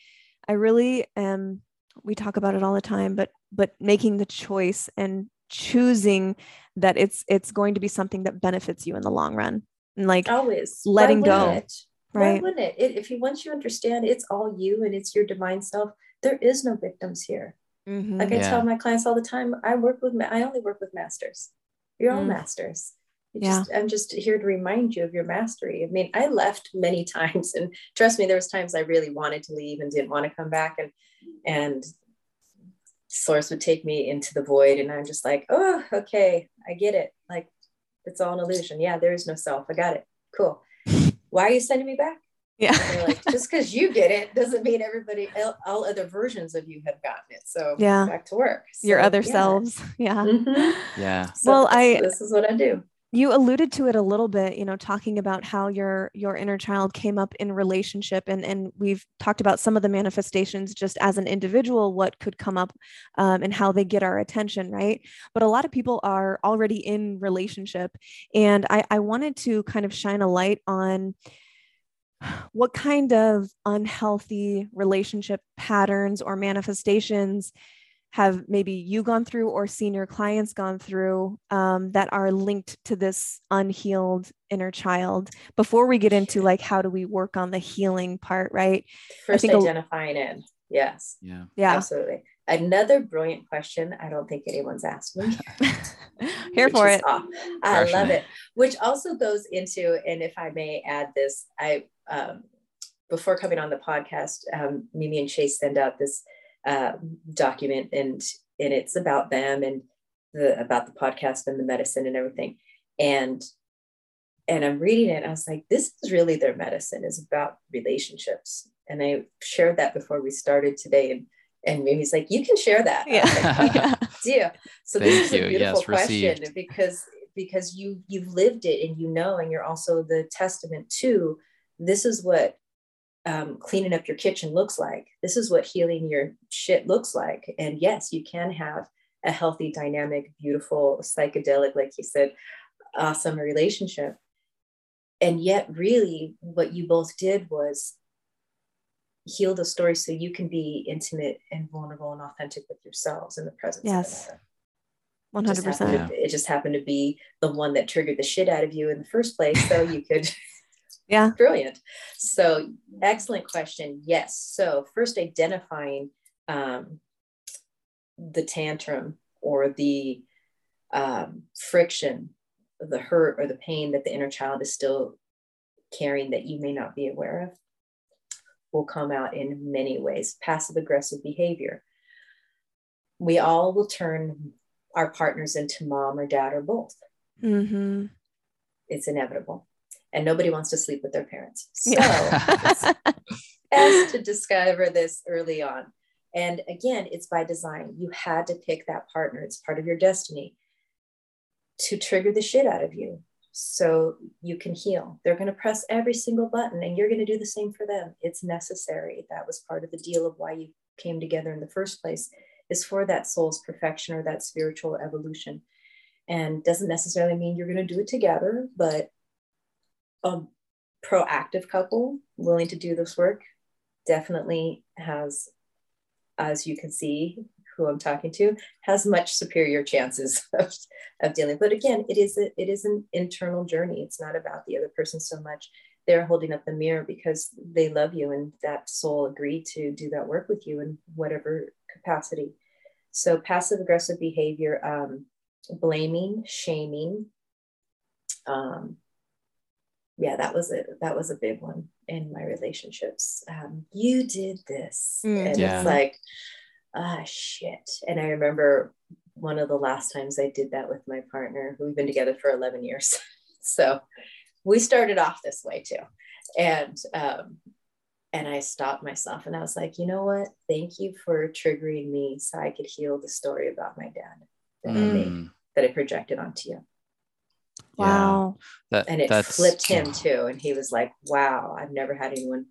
Speaker 2: i really am we talk about it all the time but but making the choice and choosing that it's it's going to be something that benefits you in the long run and like
Speaker 1: Always
Speaker 2: letting go,
Speaker 1: it? Why
Speaker 2: right
Speaker 1: wouldn't it? it? If you once you understand it's all you and it's your divine self, there is no victims here.
Speaker 2: Mhm.
Speaker 1: Like I
Speaker 3: Yeah.
Speaker 1: tell my clients all the time, I work with ma- I only work with masters. You're all
Speaker 2: Mm.
Speaker 1: masters. You
Speaker 2: Yeah.
Speaker 1: just, I'm just here to remind you of your mastery. I mean, I left many (laughs) times, and trust me, there was times I really wanted to leave and didn't want to come back, and and source would take me into the void, and I'm just like, oh, okay, I get it. Like it's all an illusion. Yeah, there is no self. I got it. Cool. (laughs) Why are you sending me back?
Speaker 2: Yeah
Speaker 1: like, just because you get it doesn't mean everybody, el- all other versions of you have gotten it. So
Speaker 2: Yeah.
Speaker 1: back to work.
Speaker 2: your other
Speaker 1: yeah.
Speaker 2: selves yeah
Speaker 1: Mhm.
Speaker 3: Yeah.
Speaker 1: So
Speaker 2: Well,
Speaker 1: this,
Speaker 2: I-
Speaker 1: this is what I do.
Speaker 2: you alluded to it a little bit you know talking about how your your inner child came up in relationship and and we've talked about some of the manifestations just as an individual what could come up um, and how they get our attention right but a lot of people are already in relationship and i i wanted to kind of shine a light on what kind of unhealthy relationship patterns or manifestations have maybe you gone through or seen your clients gone through um, that are linked to this unhealed inner child before we get into like how do we work on the healing part right
Speaker 1: First
Speaker 2: think a-
Speaker 1: identifying in. Yes,
Speaker 3: Yeah.
Speaker 2: yeah
Speaker 1: absolutely. Another brilliant question. I don't think anyone's asked me. (laughs) (laughs)
Speaker 2: here for it
Speaker 1: aw- I
Speaker 3: Crushing
Speaker 1: love
Speaker 3: it.
Speaker 1: it. Which also goes into, and if I may add this, I um, before coming on the podcast, um, Mimi and Chase send out this uh, document, and and it's about them and the about the podcast and the medicine and everything, and and I'm reading it. And I was like, this is really their medicine is about relationships, and I shared that before we started today, and and Mimi's like, you can share that. Was like,
Speaker 2: yeah
Speaker 1: yeah (laughs) so
Speaker 3: Thank
Speaker 1: this is
Speaker 3: you.
Speaker 1: a beautiful
Speaker 3: Yes,
Speaker 1: question
Speaker 3: received.
Speaker 1: because because you you've lived it and you know and you're also the testament to this is what um, cleaning up your kitchen looks like this is what healing your shit looks like and yes you can have a healthy dynamic beautiful psychedelic like you said awesome relationship and yet really what you both did was heal the story so you can be intimate and vulnerable and authentic with yourselves in the presence
Speaker 2: Yes.
Speaker 1: of.
Speaker 2: One
Speaker 1: It
Speaker 2: hundred
Speaker 1: just happened
Speaker 2: percent.
Speaker 1: to- It just happened to be the one that triggered the shit out of you in the first place. So you could (laughs) (laughs)
Speaker 2: Yeah.
Speaker 1: Brilliant. So, excellent question. Yes. So, first identifying um, the tantrum or the um, friction, the hurt or the pain that the inner child is still carrying that you may not be aware of will come out in many ways. Passive aggressive behavior. We all will turn our partners into mom or dad or both
Speaker 2: Mm-hmm.
Speaker 1: it's inevitable and nobody wants to sleep with their parents so
Speaker 2: Yeah. (laughs)
Speaker 1: best to discover this early on and again it's by design you had to pick that partner it's part of your destiny to trigger the shit out of you so you can heal. They're going to press every single button and you're going to do the same for them. It's necessary. That was part of the deal of why you came together in the first place is for that soul's perfection or that spiritual evolution. And doesn't necessarily mean you're going to do it together but a proactive couple willing to do this work definitely has as you can see who i'm talking to has much superior chances (laughs) of, of dealing but again it is a, it is an internal journey it's not about the other person so much they're holding up the mirror because they love you and that soul agreed to do that work with you in whatever capacity so passive aggressive behavior um, blaming, shaming. Um, yeah, that was a that was a big one in my relationships. Um, you did this,
Speaker 2: Mm.
Speaker 1: and
Speaker 3: Yeah.
Speaker 1: it's like, ah, shit. And I remember one of the last times I did that with my partner. We've been together for eleven years, (laughs) so we started off this way too, and um, and I stopped myself and I was like, you know what? Thank you for triggering me so I could heal the story about my dad that I made
Speaker 3: Mm,
Speaker 1: that I projected onto you.
Speaker 2: Wow.
Speaker 3: that,
Speaker 1: And it flipped him too. And he was like, wow, I've never had anyone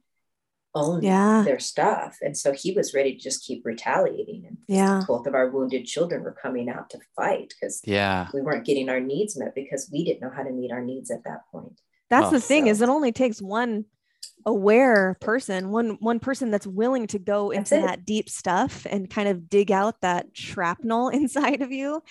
Speaker 1: own
Speaker 2: Yeah.
Speaker 1: their stuff. And so he was ready to just keep retaliating. And
Speaker 2: Yeah.
Speaker 1: both of our wounded children were coming out to fight because
Speaker 3: Yeah.
Speaker 1: we weren't getting our needs met because we didn't know how to meet our needs at that point.
Speaker 2: That's
Speaker 3: Oh.
Speaker 2: the thing is it only takes one aware person, one one person that's willing to go
Speaker 1: That's
Speaker 2: into
Speaker 1: it.
Speaker 2: that deep stuff and kind of dig out that shrapnel (laughs) inside of you.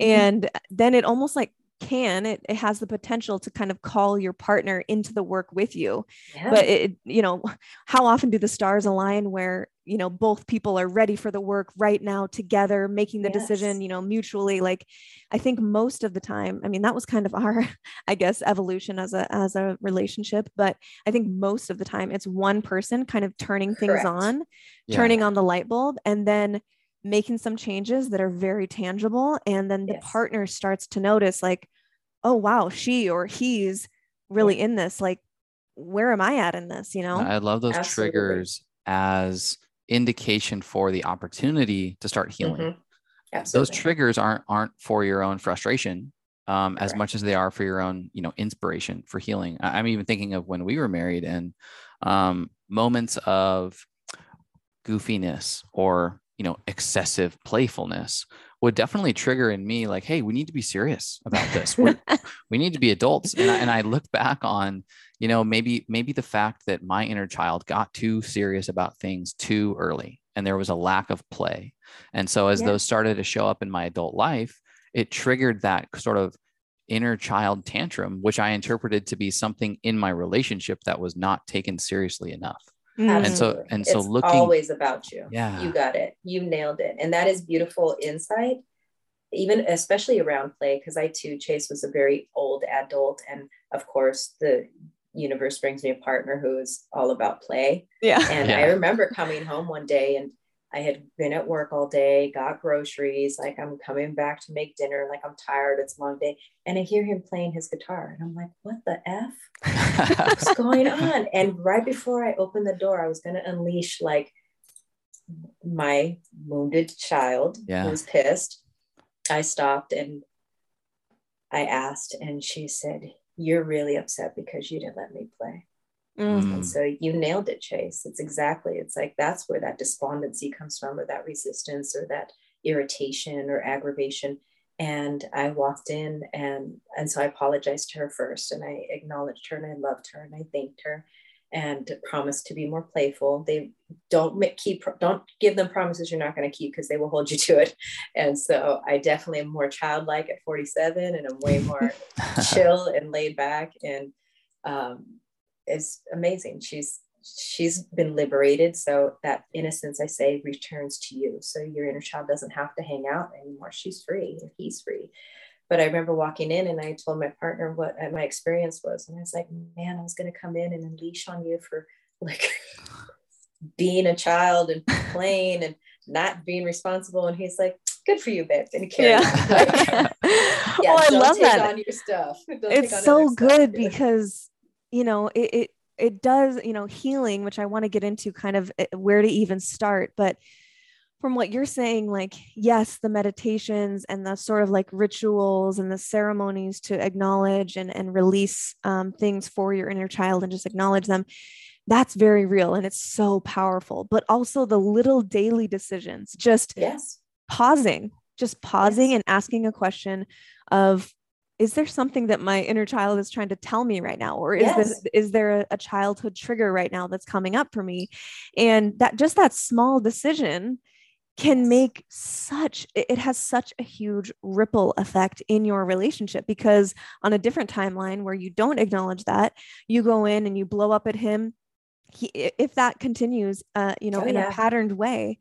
Speaker 1: Mm-hmm.
Speaker 2: And then it almost like can it, it has the potential to kind of call your partner into the work with you
Speaker 1: Yeah.
Speaker 2: but it you know how often do the stars align where you know both people are ready for the work right now together making the decision you know mutually like i think most of the time i mean that was kind of our (laughs) i guess evolution as a as a relationship but i think most of the time it's one person kind of turning things
Speaker 1: Correct.
Speaker 2: on
Speaker 3: Yeah.
Speaker 2: turning on the light bulb and then making some changes that are very tangible and then the
Speaker 1: Yes.
Speaker 2: partner starts to notice like oh wow she or he's really in this like where am i at in this you know
Speaker 3: I love those
Speaker 1: Absolutely.
Speaker 3: triggers as indication for the opportunity to start healing.
Speaker 1: Mhm.
Speaker 3: Those triggers aren't aren't for your own frustration um, as
Speaker 1: Correct.
Speaker 3: much as they are for your own, you know, inspiration for healing. I- I'm even thinking of when we were married and um, moments of goofiness or you know excessive playfulness would definitely trigger in me like hey we need to be serious about this. We're, (laughs) we need to be adults. And I, and I look back on you know maybe maybe the fact that my inner child got too serious about things too early and there was a lack of play. And so as
Speaker 1: Yeah.
Speaker 3: those started to show up in my adult life it triggered that sort of inner child tantrum which i interpreted to be something in my relationship that was not taken seriously enough
Speaker 2: Mm.
Speaker 3: And so-
Speaker 1: Absolutely.
Speaker 3: and so
Speaker 1: it's
Speaker 3: looking-
Speaker 1: always about you.
Speaker 3: Yeah.
Speaker 1: You got it. You nailed it. And that is beautiful insight, even especially around play, because I too, Chase was a very old adult. And of course, the universe brings me a partner who is all about play.
Speaker 2: yeah
Speaker 1: And
Speaker 3: Yeah.
Speaker 1: I remember coming home one day and I had been at work all day, got groceries, like I'm coming back to make dinner, like I'm tired, it's a long day. And I hear him playing his guitar. And I'm like, what the F? (laughs) what's going on? And right before I opened the door, I was going to unleash like my wounded child
Speaker 3: Yeah.
Speaker 1: who was pissed. I stopped and I asked, and she said, You're really upset because you didn't let me play.
Speaker 2: Mm.
Speaker 1: And so you nailed it, Chase. It's exactly, it's like that's where that despondency comes from, or that resistance, or that irritation or aggravation. And I walked in and and so I apologized to her first and I acknowledged her and I loved her and I thanked her. and promised to be more playful. They don't make, keep don't give them promises you're not going to keep because they will hold you (laughs) to it. And so I definitely am more childlike at 47, and I'm way more (laughs) chill and laid back, and um, it's amazing. She's she's been liberated, so that innocence I say returns to you. So your inner child doesn't have to hang out anymore. She's free, he's free. But I remember walking in and I told my partner what uh, my experience was. And I was like, man, I was going to come in and unleash on you for like (laughs) being a child and playing and not being responsible. And he's like, good for you, babe. And he carried yeah. (laughs) Yeah,
Speaker 2: oh, I love that. On your stuff. Don't it's so good stuff. because, you know, it, it, it does, you know, healing, which I want to get into kind of eh, where to even start, but from what you're saying, like, yes, the meditations and the sort of like rituals and the ceremonies to acknowledge and, and release um, things for your inner child and just acknowledge them, that's very real and it's so powerful. But also the little daily decisions, just
Speaker 1: yes.
Speaker 2: pausing, just pausing yes. and asking a question of, is there something that my inner child is trying to tell me right now or is yes. this is there a, a, childhood trigger right now that's coming up for me and that just that small decision can make such it has such a huge ripple effect in your relationship because on a different timeline where you don't acknowledge that you go in and you blow up at him he, if that continues uh, you know oh, in yeah. a patterned way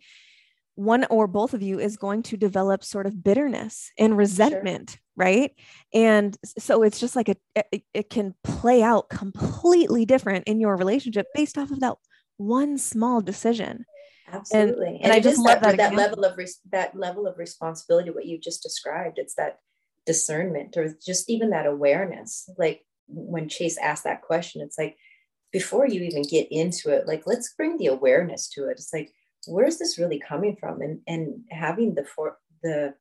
Speaker 2: one or both of you is going to develop sort of bitterness and resentment sure. right? And so it's just like a, it, it can play out completely different in your relationship based off of that one small decision.
Speaker 1: Absolutely. and, and, and i just love that, that, level of res- that level of responsibility what you just described it's that discernment or just even that awareness. Like when chase asked that question it's like before you even get into it like let's bring the awareness to it. It's like where's this really coming from and and having the for the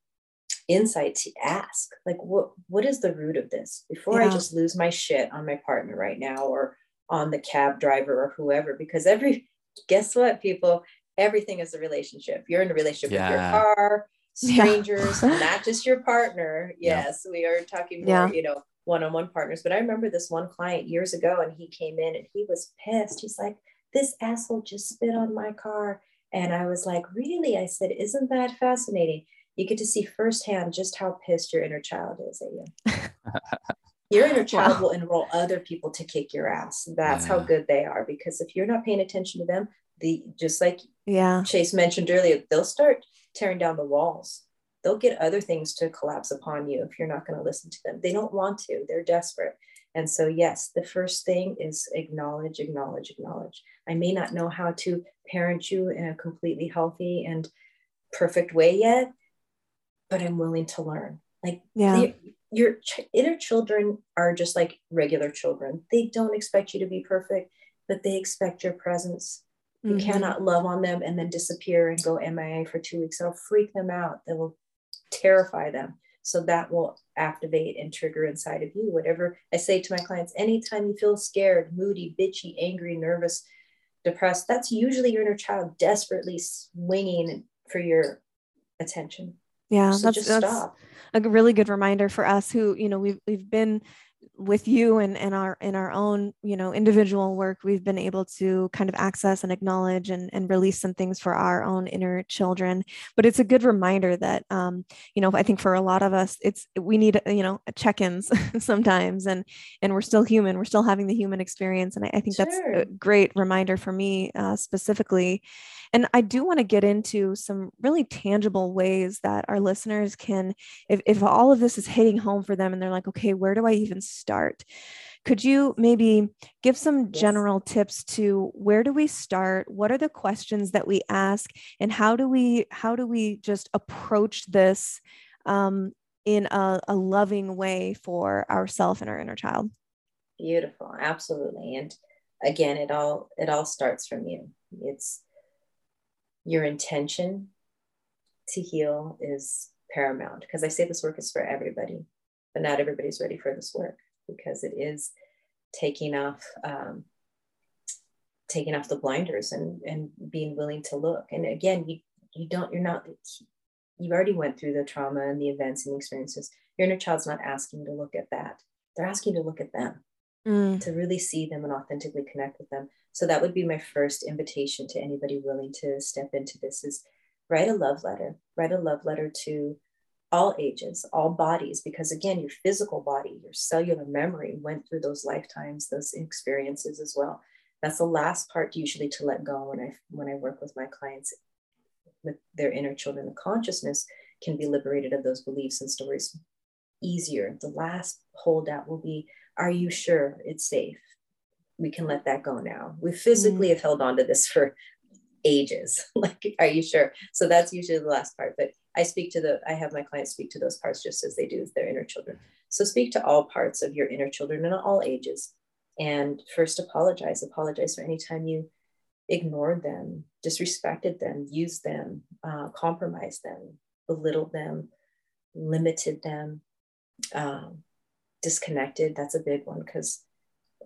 Speaker 1: insight to ask like what what is the root of this before yeah. i just lose my shit on my partner right now or on the cab driver or whoever because every guess what people everything is a relationship. You're in a relationship yeah. with your car, (laughs) strangers, yeah. not just your partner. Yes, we are talking more, you know, one-on-one partners. But I remember this one client years ago, and he came in and he was pissed. He's like, "This asshole just spit on my car," and I was like, "Really?" I said, "Isn't that fascinating?" You get to see firsthand just how pissed your inner child is at you. (laughs) your inner child wow. will enroll other people to kick your ass. That's yeah. how good they are. Because if you're not paying attention to them, the just like
Speaker 2: yeah
Speaker 1: chase mentioned earlier they'll start tearing down the walls they'll get other things to collapse upon you if you're not going to listen to them they don't want to they're desperate and so yes the first thing is acknowledge acknowledge acknowledge i may not know how to parent you in a completely healthy and perfect way yet but i'm willing to learn like
Speaker 2: yeah
Speaker 1: your ch- inner children are just like regular children they don't expect you to be perfect but they expect your presence you mm-hmm. cannot love on them and then disappear and go MIA for two weeks. It'll freak them out. That will terrify them. So that will activate and trigger inside of you. Whatever I say to my clients, anytime you feel scared, moody, bitchy, angry, nervous, depressed, that's usually your inner child desperately swinging for your attention.
Speaker 2: Yeah, so that's, that's a really good reminder for us who, you know, we've, we've been with you and, and our in our own you know individual work we've been able to kind of access and acknowledge and, and release some things for our own inner children but it's a good reminder that um, you know i think for a lot of us it's we need you know check-ins (laughs) sometimes and and we're still human we're still having the human experience and i, I think sure. that's a great reminder for me uh, specifically and I do want to get into some really tangible ways that our listeners can, if, if all of this is hitting home for them and they're like, okay, where do I even start? Could you maybe give some yes. general tips to where do we start? What are the questions that we ask? And how do we how do we just approach this um, in a, a loving way for ourself and our inner child?
Speaker 1: Beautiful, absolutely. And again, it all it all starts from you. It's your intention to heal is paramount because I say this work is for everybody, but not everybody's ready for this work because it is taking off um, taking off the blinders and and being willing to look. And again, you you don't you're not you've already went through the trauma and the events and the experiences. Your inner child's not asking to look at that. They're asking to look at them. mm. to really see them and authentically connect with them. So that would be my first invitation to anybody willing to step into this is write a love letter, write a love letter to all ages, all bodies, because again, your physical body, your cellular memory went through those lifetimes, those experiences as well. That's the last part usually to let go when I when I work with my clients with their inner children of consciousness can be liberated of those beliefs and stories easier. The last holdout will be, are you sure it's safe? We can let that go now. We physically mm. have held on to this for ages. (laughs) like, are you sure? So that's usually the last part. But I speak to the, I have my clients speak to those parts just as they do with their inner children. So speak to all parts of your inner children and all ages. And first apologize. Apologize for any time you ignored them, disrespected them, used them, uh, compromised them, belittled them, limited them, um, disconnected. That's a big one because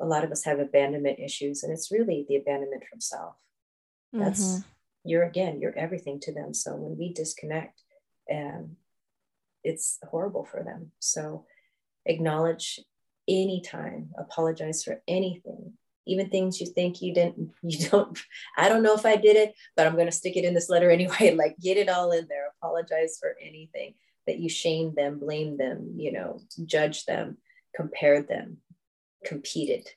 Speaker 1: a lot of us have abandonment issues, and it's really the abandonment from self. That's mm-hmm. you're again, you're everything to them. So when we disconnect, and it's horrible for them. So acknowledge anytime, apologize for anything, even things you think you didn't, (laughs) you don't, I don't know if I did it, but I'm going to stick it in this letter (laughs) anyway. Like get it all in there, apologize for anything that you shamed them, blamed them, you know, judged them, compared them, competed.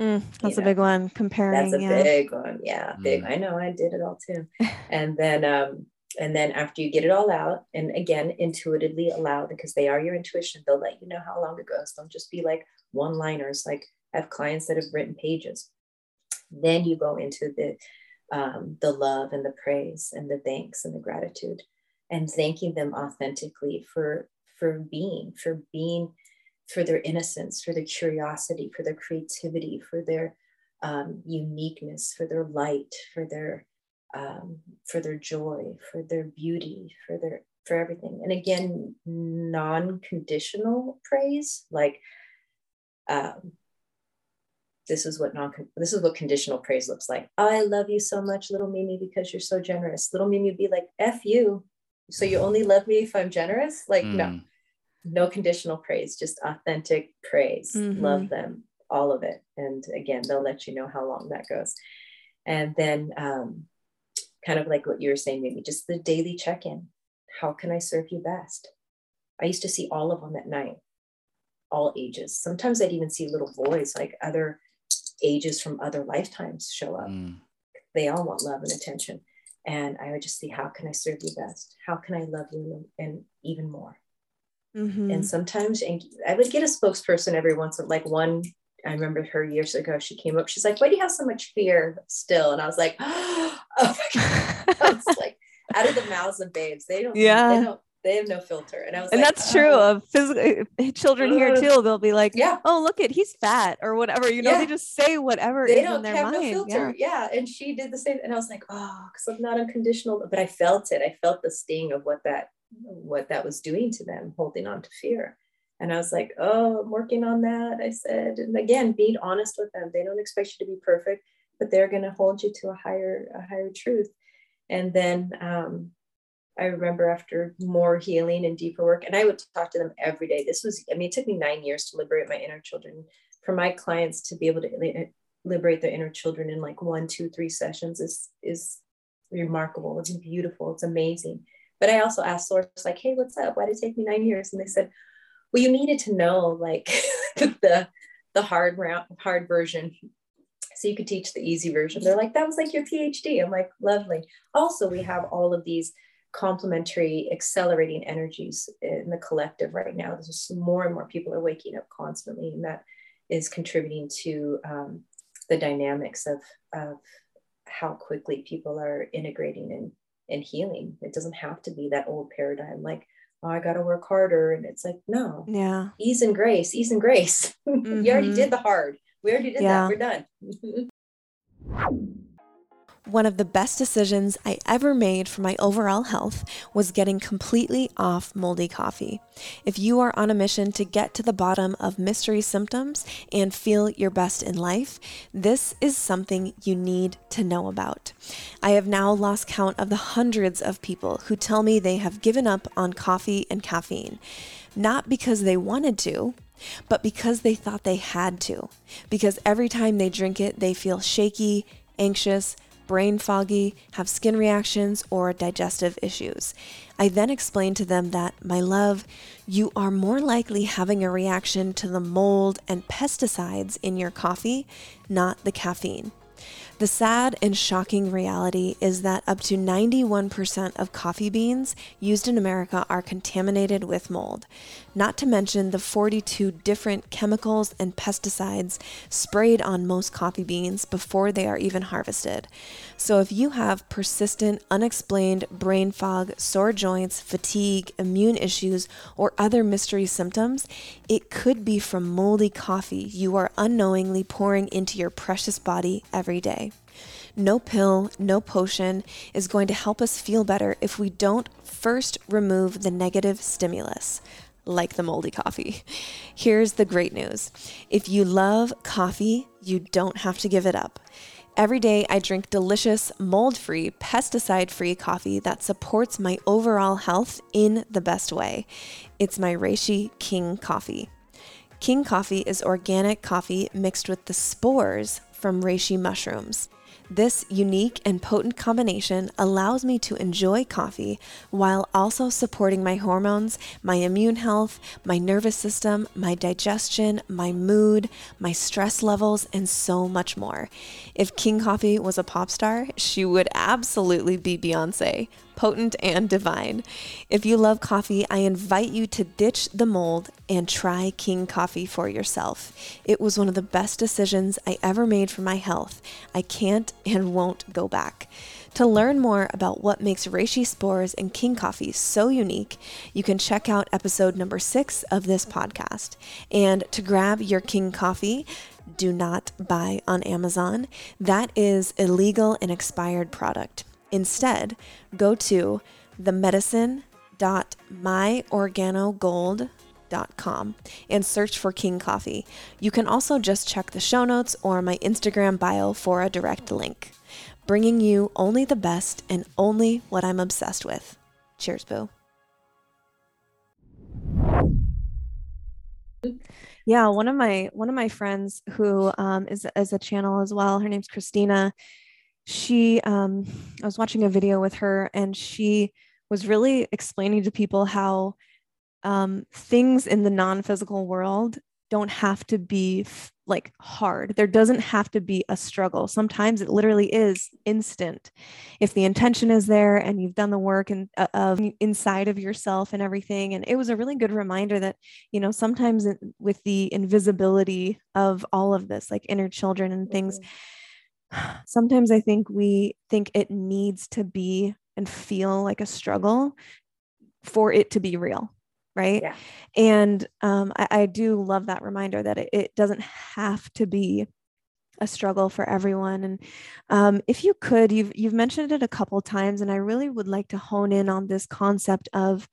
Speaker 2: Mm, that's you a know? big one. Comparing.
Speaker 1: That's a yeah. big one. Yeah, big. Mm. I know. I did it all too. (laughs) and then um, and then after you get it all out, and again, intuitively allow because they are your intuition, they'll let you know how long it goes. Don't just be like one liners. Like I have clients that have written pages. Then you go into the um, the love and the praise and the thanks and the gratitude and thanking them authentically for for being for being for their innocence for their curiosity for their creativity for their um, uniqueness for their light for their um, for their joy, for their beauty, for their for everything. And again, non-conditional praise, like um, this is what non this is what conditional praise looks like. I love you so much, little Mimi, because you're so generous. Little Mimi would be like, F you. So you only love me if I'm generous? Like, mm. no, no conditional praise, just authentic praise. Mm-hmm. Love them, all of it. And again, they'll let you know how long that goes. And then um, kind of like what you were saying, maybe just the daily check in. How can I serve you best? I used to see all of them at night, all ages. Sometimes I'd even see little boys, like other ages from other lifetimes, show up. Mm. They all want love and attention. And I would just see, how can I serve you best? How can I love you and even more? Mm-hmm. And sometimes and I would get a spokesperson every once in like one I remember her years ago. She came up. She's like, "Why do you have so much fear still?" And I was like, (gasps) "Oh my god!" (laughs) I was like, out of the mouths of babes, they don't. Yeah. They don't. They have no filter. And I was
Speaker 2: and
Speaker 1: like,
Speaker 2: that's oh. true of physical eh, children here too. They'll be like, yeah, oh look at he's fat or whatever. You know, yeah. they just say whatever they don't have mind. No
Speaker 1: filter. Yeah. yeah. And she did the same. And I was like, oh, because I'm not unconditional. But I felt it. I felt the sting of what that what that was doing to them, holding on to fear. And I was like, oh, I'm working on that. I said, and again, being honest with them. They don't expect you to be perfect, but they're going to hold you to a higher, a higher truth. And then um, I remember after more healing and deeper work, and I would talk to them every day. This was, I mean, it took me nine years to liberate my inner children. For my clients to be able to liberate their inner children in like one, two, three sessions is is remarkable. It's beautiful. It's amazing. But I also asked Source, like, hey, what's up? Why did it take me nine years? And they said, well you needed to know like (laughs) the the hard round hard version so you could teach the easy version. They're like that was like your phd i'm like lovely. Also we have all of these complementary accelerating energies in the collective right now. There's just more and more people are waking up constantly and that is contributing to um, the dynamics of, of how quickly people are integrating and, and healing. It doesn't have to be that old paradigm. Like oh, I got to work harder. And it's like, no,
Speaker 2: yeah,
Speaker 1: ease and grace, ease and grace. Mm-hmm. (laughs) you already did the hard. We already did yeah. that. We're
Speaker 2: done. (laughs) One of the best decisions I ever made for my overall health was getting completely off moldy coffee. If you are on a mission to get to the bottom of mystery symptoms and feel your best in life, this is something you need to know about. I have now lost count of the hundreds of people who tell me they have given up on coffee and caffeine, not because they wanted to but because they thought they had to. Because every time they drink it, they feel shaky, anxious, brain foggy, have skin reactions, or digestive issues. I then explained to them that, my love, you are more likely having a reaction to the mold and pesticides in your coffee, not the caffeine. The sad and shocking reality is that up to 91% of coffee beans used in America are contaminated with mold, not to mention the 42 different chemicals and pesticides sprayed on most coffee beans before they are even harvested. So, if you have persistent, unexplained brain fog, sore joints, fatigue, immune issues, or other mystery symptoms, it could be from moldy coffee you are unknowingly pouring into your precious body every day. No pill, no potion is going to help us feel better if we don't first remove the negative stimulus like the moldy coffee. Here's the great news if you love coffee, you don't have to give it up. Every day, I drink delicious, mold free, pesticide free coffee that supports my overall health in the best way. It's my Reishi King coffee. King coffee is organic coffee mixed with the spores from reishi mushrooms. This unique and potent combination allows me to enjoy coffee while also supporting my hormones, my immune health, my nervous system, my digestion, my mood, my stress levels, and so much more. If King Coffee was a pop star, she would absolutely be Beyonce potent and divine. If you love coffee, I invite you to ditch the mold and try King Coffee for yourself. It was one of the best decisions I ever made for my health. I can't and won't go back. To learn more about what makes reishi spores and king coffee so unique, you can check out episode number six of this podcast. And to grab your king coffee, do not buy on Amazon. That is illegal and expired product. Instead, go to themedicine.myorganogold.com and search for King Coffee. You can also just check the show notes or my Instagram bio for a direct link. Bringing you only the best and only what I'm obsessed with. Cheers, Boo. Yeah, one of my one of my friends who um, is is a channel as well. Her name's Christina she um i was watching a video with her and she was really explaining to people how um things in the non-physical world don't have to be f- like hard. There doesn't have to be a struggle. Sometimes it literally is instant. If the intention is there and you've done the work and uh, of inside of yourself and everything. And it was a really good reminder that you know sometimes with the invisibility of all of this like inner children and things mm-hmm (sighs) sometimes I think we think it needs to be and feel like a struggle for it to be real. Right. Yeah. And um, I, I, do love that reminder that it, it, doesn't have to be a struggle for everyone. And um, if you could, you've, you've mentioned it a couple times, and I really would like to hone in on this concept of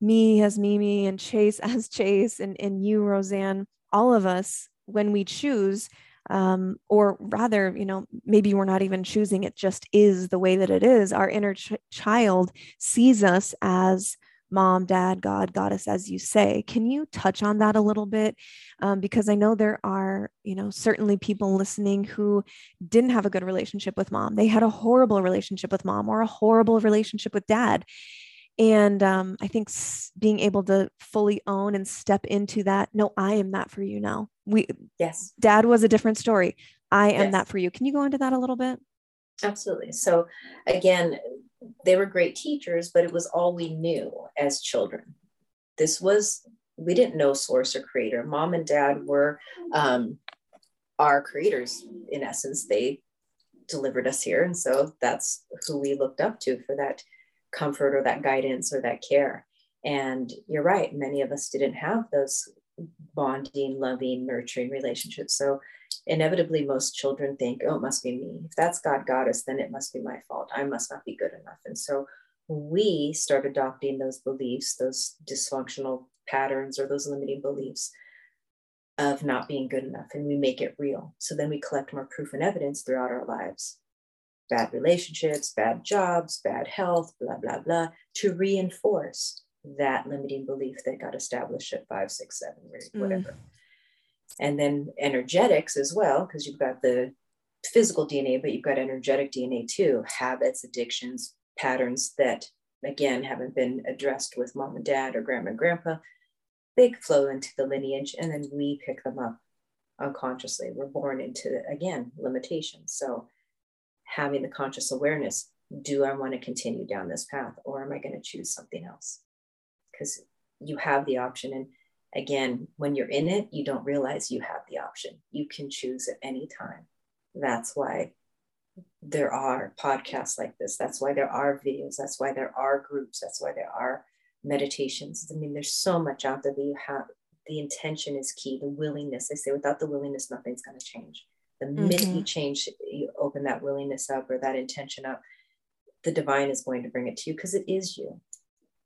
Speaker 2: me as Mimi and Chase (laughs) as Chase and, and you, Rosanne, all of us, when we choose, um, or rather, you know, maybe we're not even choosing it, just is the way that it is. Our inner ch- child sees us as mom, dad, God, goddess, as you say. Can you touch on that a little bit? Um, because I know there are, you know, certainly people listening who didn't have a good relationship with mom. They had a horrible relationship with mom or a horrible relationship with dad. And um, I think being able to fully own and step into that, no, I am that for you now. We
Speaker 1: yes.
Speaker 2: Dad was a different story. I am yes. that for you. Can you go into that a little bit?
Speaker 1: Absolutely. So again they were great teachers but it was all we knew as children. This was we didn't know source or creator. Mom and dad were um, our creators in essence. They delivered us here and so that's who we looked up to for that comfort or that guidance or that care and you're right many of us didn't have those bonding, loving, nurturing relationships. So inevitably most children think, oh, it must be me. If that's God goddess, then it must be my fault. I must not be good enough. And so we start adopting those beliefs, those dysfunctional patterns or those limiting beliefs of not being good enough, and we make it real. So then we collect more proof and evidence throughout our lives. Bad relationships, bad jobs, bad health, blah, blah, blah, to reinforce that limiting belief that got established at five, six, seven,
Speaker 2: Mm.
Speaker 1: whatever. And then energetics as well, because you've got the physical DNA, but you've got energetic DNA too, habits, addictions, patterns that again haven't been addressed with mom and dad or grandma and grandpa. They flow into the lineage and then we pick them up unconsciously. We're born into again limitations. So having the conscious awareness, do I want to continue down this path or am I going to choose something else? Because you have the option. And again, when you're in it, you don't realize you have the option. You can choose at any time. That's why there are podcasts like this. That's why there are videos. That's why there are groups. That's why there are meditations. I mean, there's so much out there that you have. The intention is key, the willingness. I say without the willingness, nothing's going to change. The minute you mm-hmm. change, you open that willingness up or that intention up, the divine is going to bring it to you because it is you.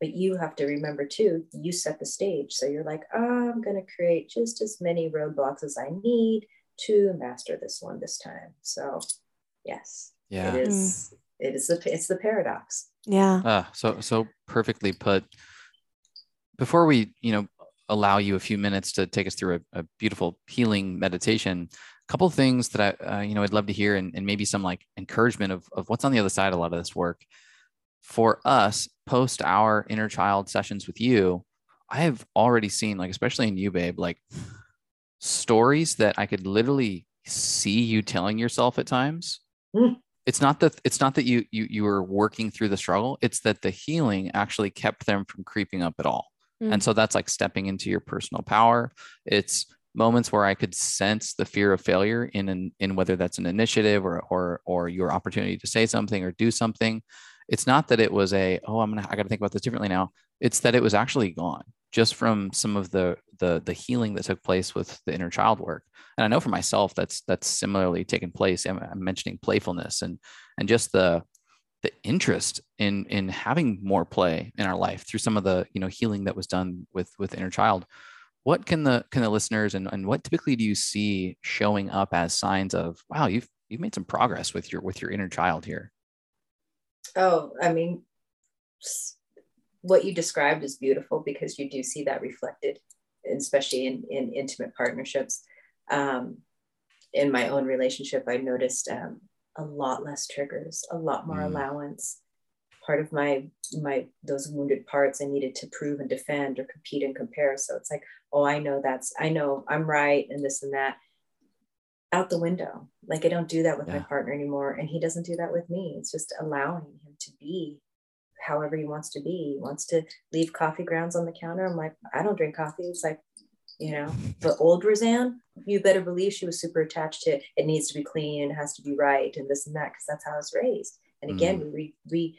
Speaker 1: But you have to remember too, you set the stage. So you're like, oh, I'm going to create just as many roadblocks as I need to master this one this time. So, yes,
Speaker 3: Yeah.
Speaker 1: it is. It is the it's the paradox.
Speaker 2: Yeah.
Speaker 3: Ah, so so perfectly put. Before we, you know, allow you a few minutes to take us through a, a beautiful healing meditation, a couple of things that I, uh, you know, I'd love to hear, and, and maybe some like encouragement of of what's on the other side of a lot of this work. For us, post our inner child sessions with you, I have already seen, like especially in you, babe, like stories that I could literally see you telling yourself at times
Speaker 1: Mm.
Speaker 3: it's not that it's not that you you you were working through the struggle it's that the healing actually kept them from creeping up at all
Speaker 2: Mm.
Speaker 3: and so that's like stepping into your personal power it's moments where i could sense the fear of failure in an, in whether that's an initiative or or or your opportunity to say something or do something. It's not that it was a oh i'm gonna i gotta think about this differently now. It's that it was actually gone just from some of the the the healing that took place with the inner child work. And i know for myself that's that's similarly taken place. I'm, I'm mentioning playfulness and and just the the interest in in having more play in our life through some of the you know healing that was done with with inner child what can the can the listeners and, and what typically do you see showing up as signs of wow you've you've made some progress with your with your inner child here
Speaker 1: Oh, I mean, what you described is beautiful because you do see that reflected, especially in, in intimate partnerships. Um, in my own relationship, I noticed um, a lot less triggers, a lot more
Speaker 3: Mm.
Speaker 1: allowance. Part of my my those wounded parts I needed to prove and defend or compete and compare. So it's like, oh, I know that's I know I'm right and this and that. Out the window. Like I don't do that with my partner anymore, and he doesn't do that with me. It's just allowing him to be however he wants to be. He wants to leave coffee grounds on the counter. I'm like, I don't drink coffee. It's like, you know, (laughs) but old Rosanne, you better believe she was super attached to it needs to be clean and has to be right and this and that because that's how I was raised. And again, mm. we we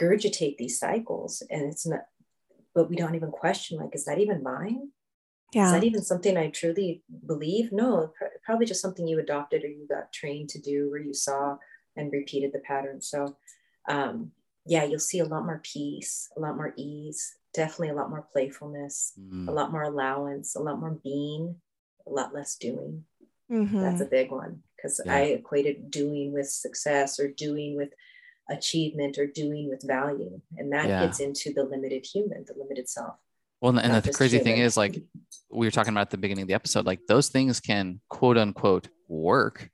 Speaker 1: regurgitate these cycles, and it's not. But we don't even question like, is that even mine?
Speaker 2: Yeah.
Speaker 1: Is that even something I truly believe? No, pr- probably just something you adopted or you got trained to do or you saw and repeated the pattern. So, um, yeah, you'll see a lot more peace, a lot more ease, definitely a lot more playfulness,
Speaker 3: Mm,
Speaker 1: a lot more allowance, a lot more being, a lot less doing.
Speaker 2: Mhm.
Speaker 1: That's a big one because
Speaker 3: Yeah.
Speaker 1: I equated doing with success or doing with achievement or doing with value. And that
Speaker 3: Yeah.
Speaker 1: gets into the limited human, the limited self.
Speaker 3: well and the crazy thing is like we were talking about at the beginning of the episode like those things can quote unquote work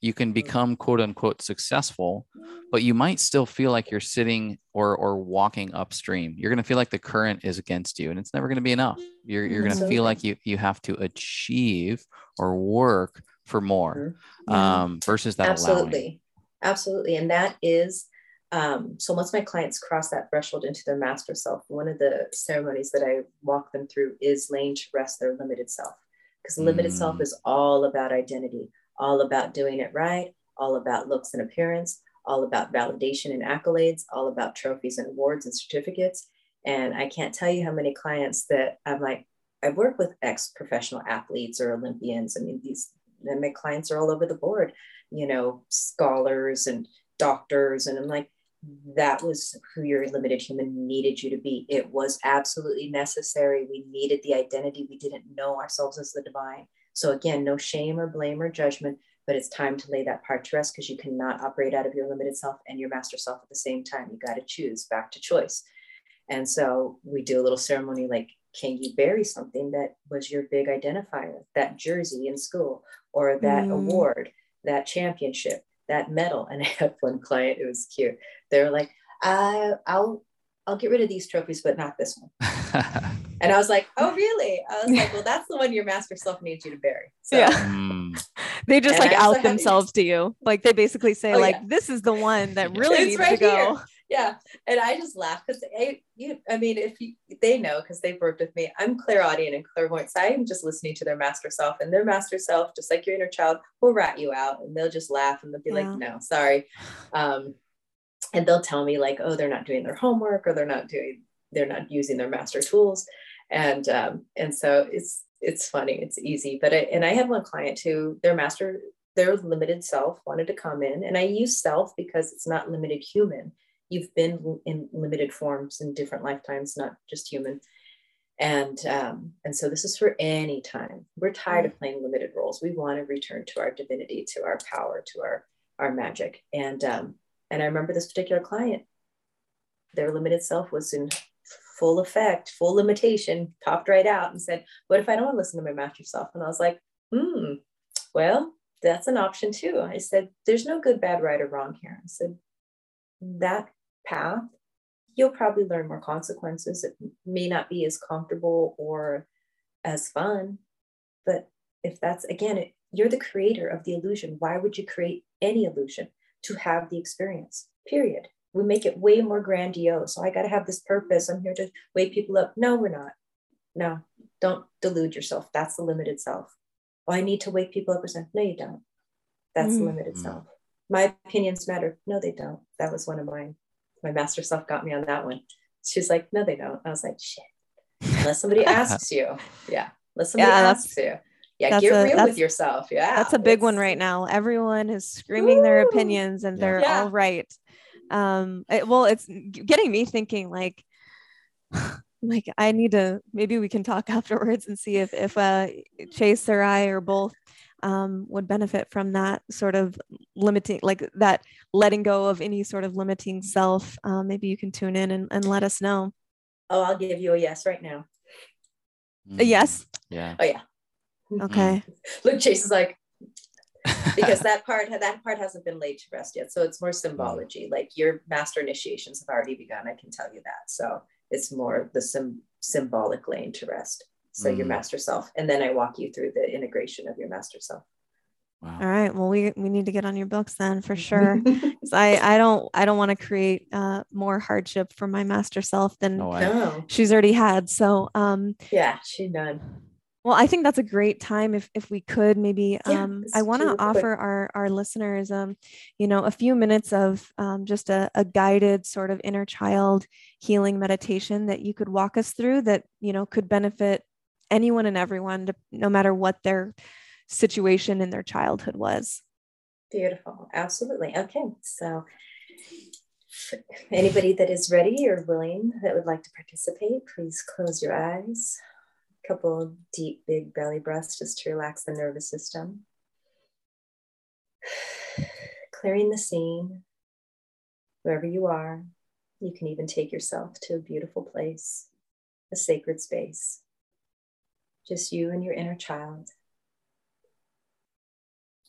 Speaker 3: you can become quote unquote successful but you might still feel like you're sitting or or walking upstream you're going to feel like the current is against you and it's never going to be enough you're, you're going to
Speaker 1: Absolutely.
Speaker 3: feel like you you have to achieve or work for more
Speaker 2: Yeah.
Speaker 3: um versus that allowing
Speaker 1: absolutely absolutely and that is um, so once my clients cross that threshold into their master self one of the ceremonies that i walk them through is laying to rest their limited self because the limited self
Speaker 3: Mm.
Speaker 1: is all about identity all about doing it right all about looks and appearance all about validation and accolades all about trophies and awards and certificates and i can't tell you how many clients that i'm like i work with ex professional athletes or olympians i mean these and my clients are all over the board you know, scholars and doctors. And I'm like, that was who your limited human needed you to be. It was absolutely necessary. We needed the identity. We didn't know ourselves as the divine. So again, no shame or blame or judgment, but it's time to lay that part to rest because you cannot operate out of your limited self and your master self at the same time. You got to choose back to choice. And so we do a little ceremony like, can you bury something that was your big identifier, that jersey in school, or that mm. award, that championship, that medal? And (laughs) I had one client, it was cute. They were like, I, I'll, I'll get rid of these trophies, but not this one. (laughs) and I was like, oh, really? I was like, well, that's the one your master self needs you to bury. So, yeah. (laughs)
Speaker 2: Mm. they just like out themselves to you. Like they basically say, oh, like, yeah. this is the one that really it's needs right to go. Here
Speaker 1: yeah. And i just laugh because I, you, I mean if you, they know because they've worked with me. I'm clairaudient and clairvoyant so i'm just listening to their master self and their master self just like your inner child will rat you out and they'll just laugh and they'll be yeah. like no sorry. Um, and they'll tell me like oh they're not doing their homework or they're not doing they're not using their master tools. And um, and so it's it's funny it's easy but I, and i had one client who their master their limited self wanted to come in and i use self because it's not limited human you've been in limited forms in different lifetimes, not just human. And um, and so this is for any time. We're tired of playing limited roles. We want to return to our divinity, to our power, to our our magic. And um, and I remember this particular client, their limited self was in full effect, full limitation, popped right out and said, What if I don't want to listen to my master self? And I was like, hmm, well, that's an option too. I said, There's no good, bad, right, or wrong here. I said, that path, you'll probably learn more consequences. It may not be as comfortable or as fun, but if that's again, it, you're the creator of the illusion. Why would you create any illusion to have the experience? Period. We make it way more grandiose. So I got to have this purpose. I'm here to wake people up. No, we're not. No, don't delude yourself. That's the limited self. Oh, I need to wake people up or something. No, you don't. That's mm. the limited mm. self. My opinions matter. No, they don't. That was one of mine my master self got me on that one. She's like, no, they don't. I was like, shit. Unless somebody (laughs) asks you. Yeah. Unless somebody yeah, asks you. Yeah, get a, real with yourself. Yeah.
Speaker 2: That's a big one right now. Everyone is screaming their opinions and they're yeah. all right. Um, it, well, it's getting me thinking like, (sighs) like I need to maybe we can talk (laughs) afterwards and see if if uh Chase or I or both um, would benefit from that sort of limiting, like that letting go of any sort of limiting self. Um, maybe you can tune in and, and let us know.
Speaker 1: Oh, I'll give you a yes right now.
Speaker 2: A yes.
Speaker 3: Yeah.
Speaker 1: Oh yeah.
Speaker 2: Okay.
Speaker 1: Look, Chase is like, (laughs) because that part that part hasn't been laid to rest yet. So it's more symbology. Like your master initiations have already begun. I can tell you that. So it's more the sim- symbolic laying to rest so mm. your master self and then i walk you through the integration of your master self.
Speaker 2: Wow. all right. Well we we need to get on your books then for (laughs) sure. I i don't i don't want to create uh, more hardship for my master self than no, she's already had. So um
Speaker 1: yeah she done
Speaker 2: well, I think that's a great time if if we could maybe yeah, um, I want to offer our our listeners um, you know a few minutes of um, just a, a guided sort of inner child healing meditation that you could walk us through that you know could benefit anyone and everyone, to, no matter what their situation in their childhood was.
Speaker 1: Beautiful. Absolutely. Okay. So, (laughs) anybody that is ready or willing that would like to participate, please close your eyes. A couple deep, big belly breaths just to relax the nervous system. (sighs) Clearing the scene, wherever you are. You can even take yourself to a beautiful place, a sacred space just you and your inner child.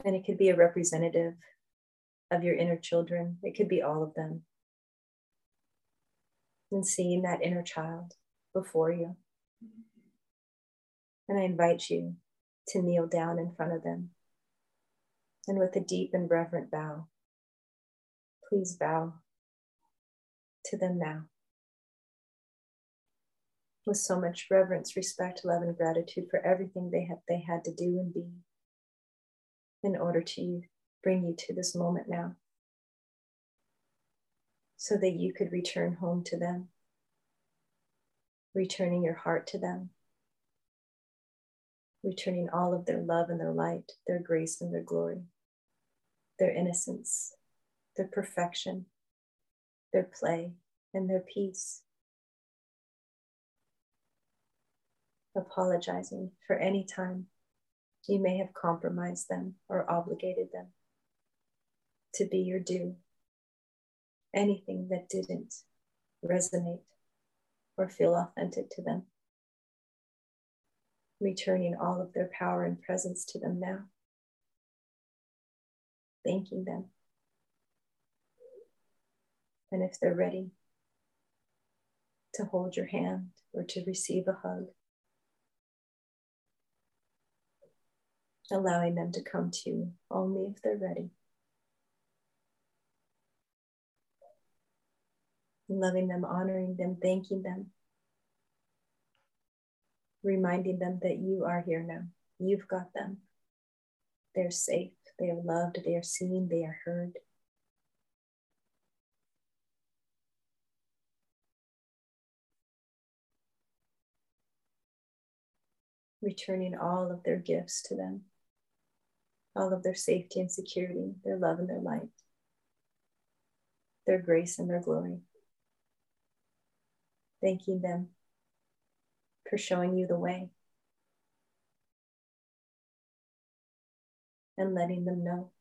Speaker 1: And it could be a representative of your inner children, it could be all of them. And seeing that inner child before you. And I invite you to kneel down in front of them. And with a deep and reverent bow, please bow to them now with so much reverence, respect, love, and gratitude for everything they had they had to do and be in order to bring you to this moment now. So that you could return home to them, returning your heart to them, returning all of their love and their light, their grace and their glory, their innocence, their perfection, their play, and their peace. Apologizing for any time you may have compromised them or obligated them to be your due. Anything that didn't resonate or feel authentic to them. Returning all of their power and presence to them now. Thanking them. And if they're ready to hold your hand or to receive a hug, allowing them to come to you only if they're ready. Loving them, honoring them, thanking them, reminding them that you are here now. You've got them. They're safe, they are loved, they are seen, they are heard. Returning all of their gifts to them all of their safety and security, their love and their light, their grace and their glory. Thanking them for showing you the way and letting them know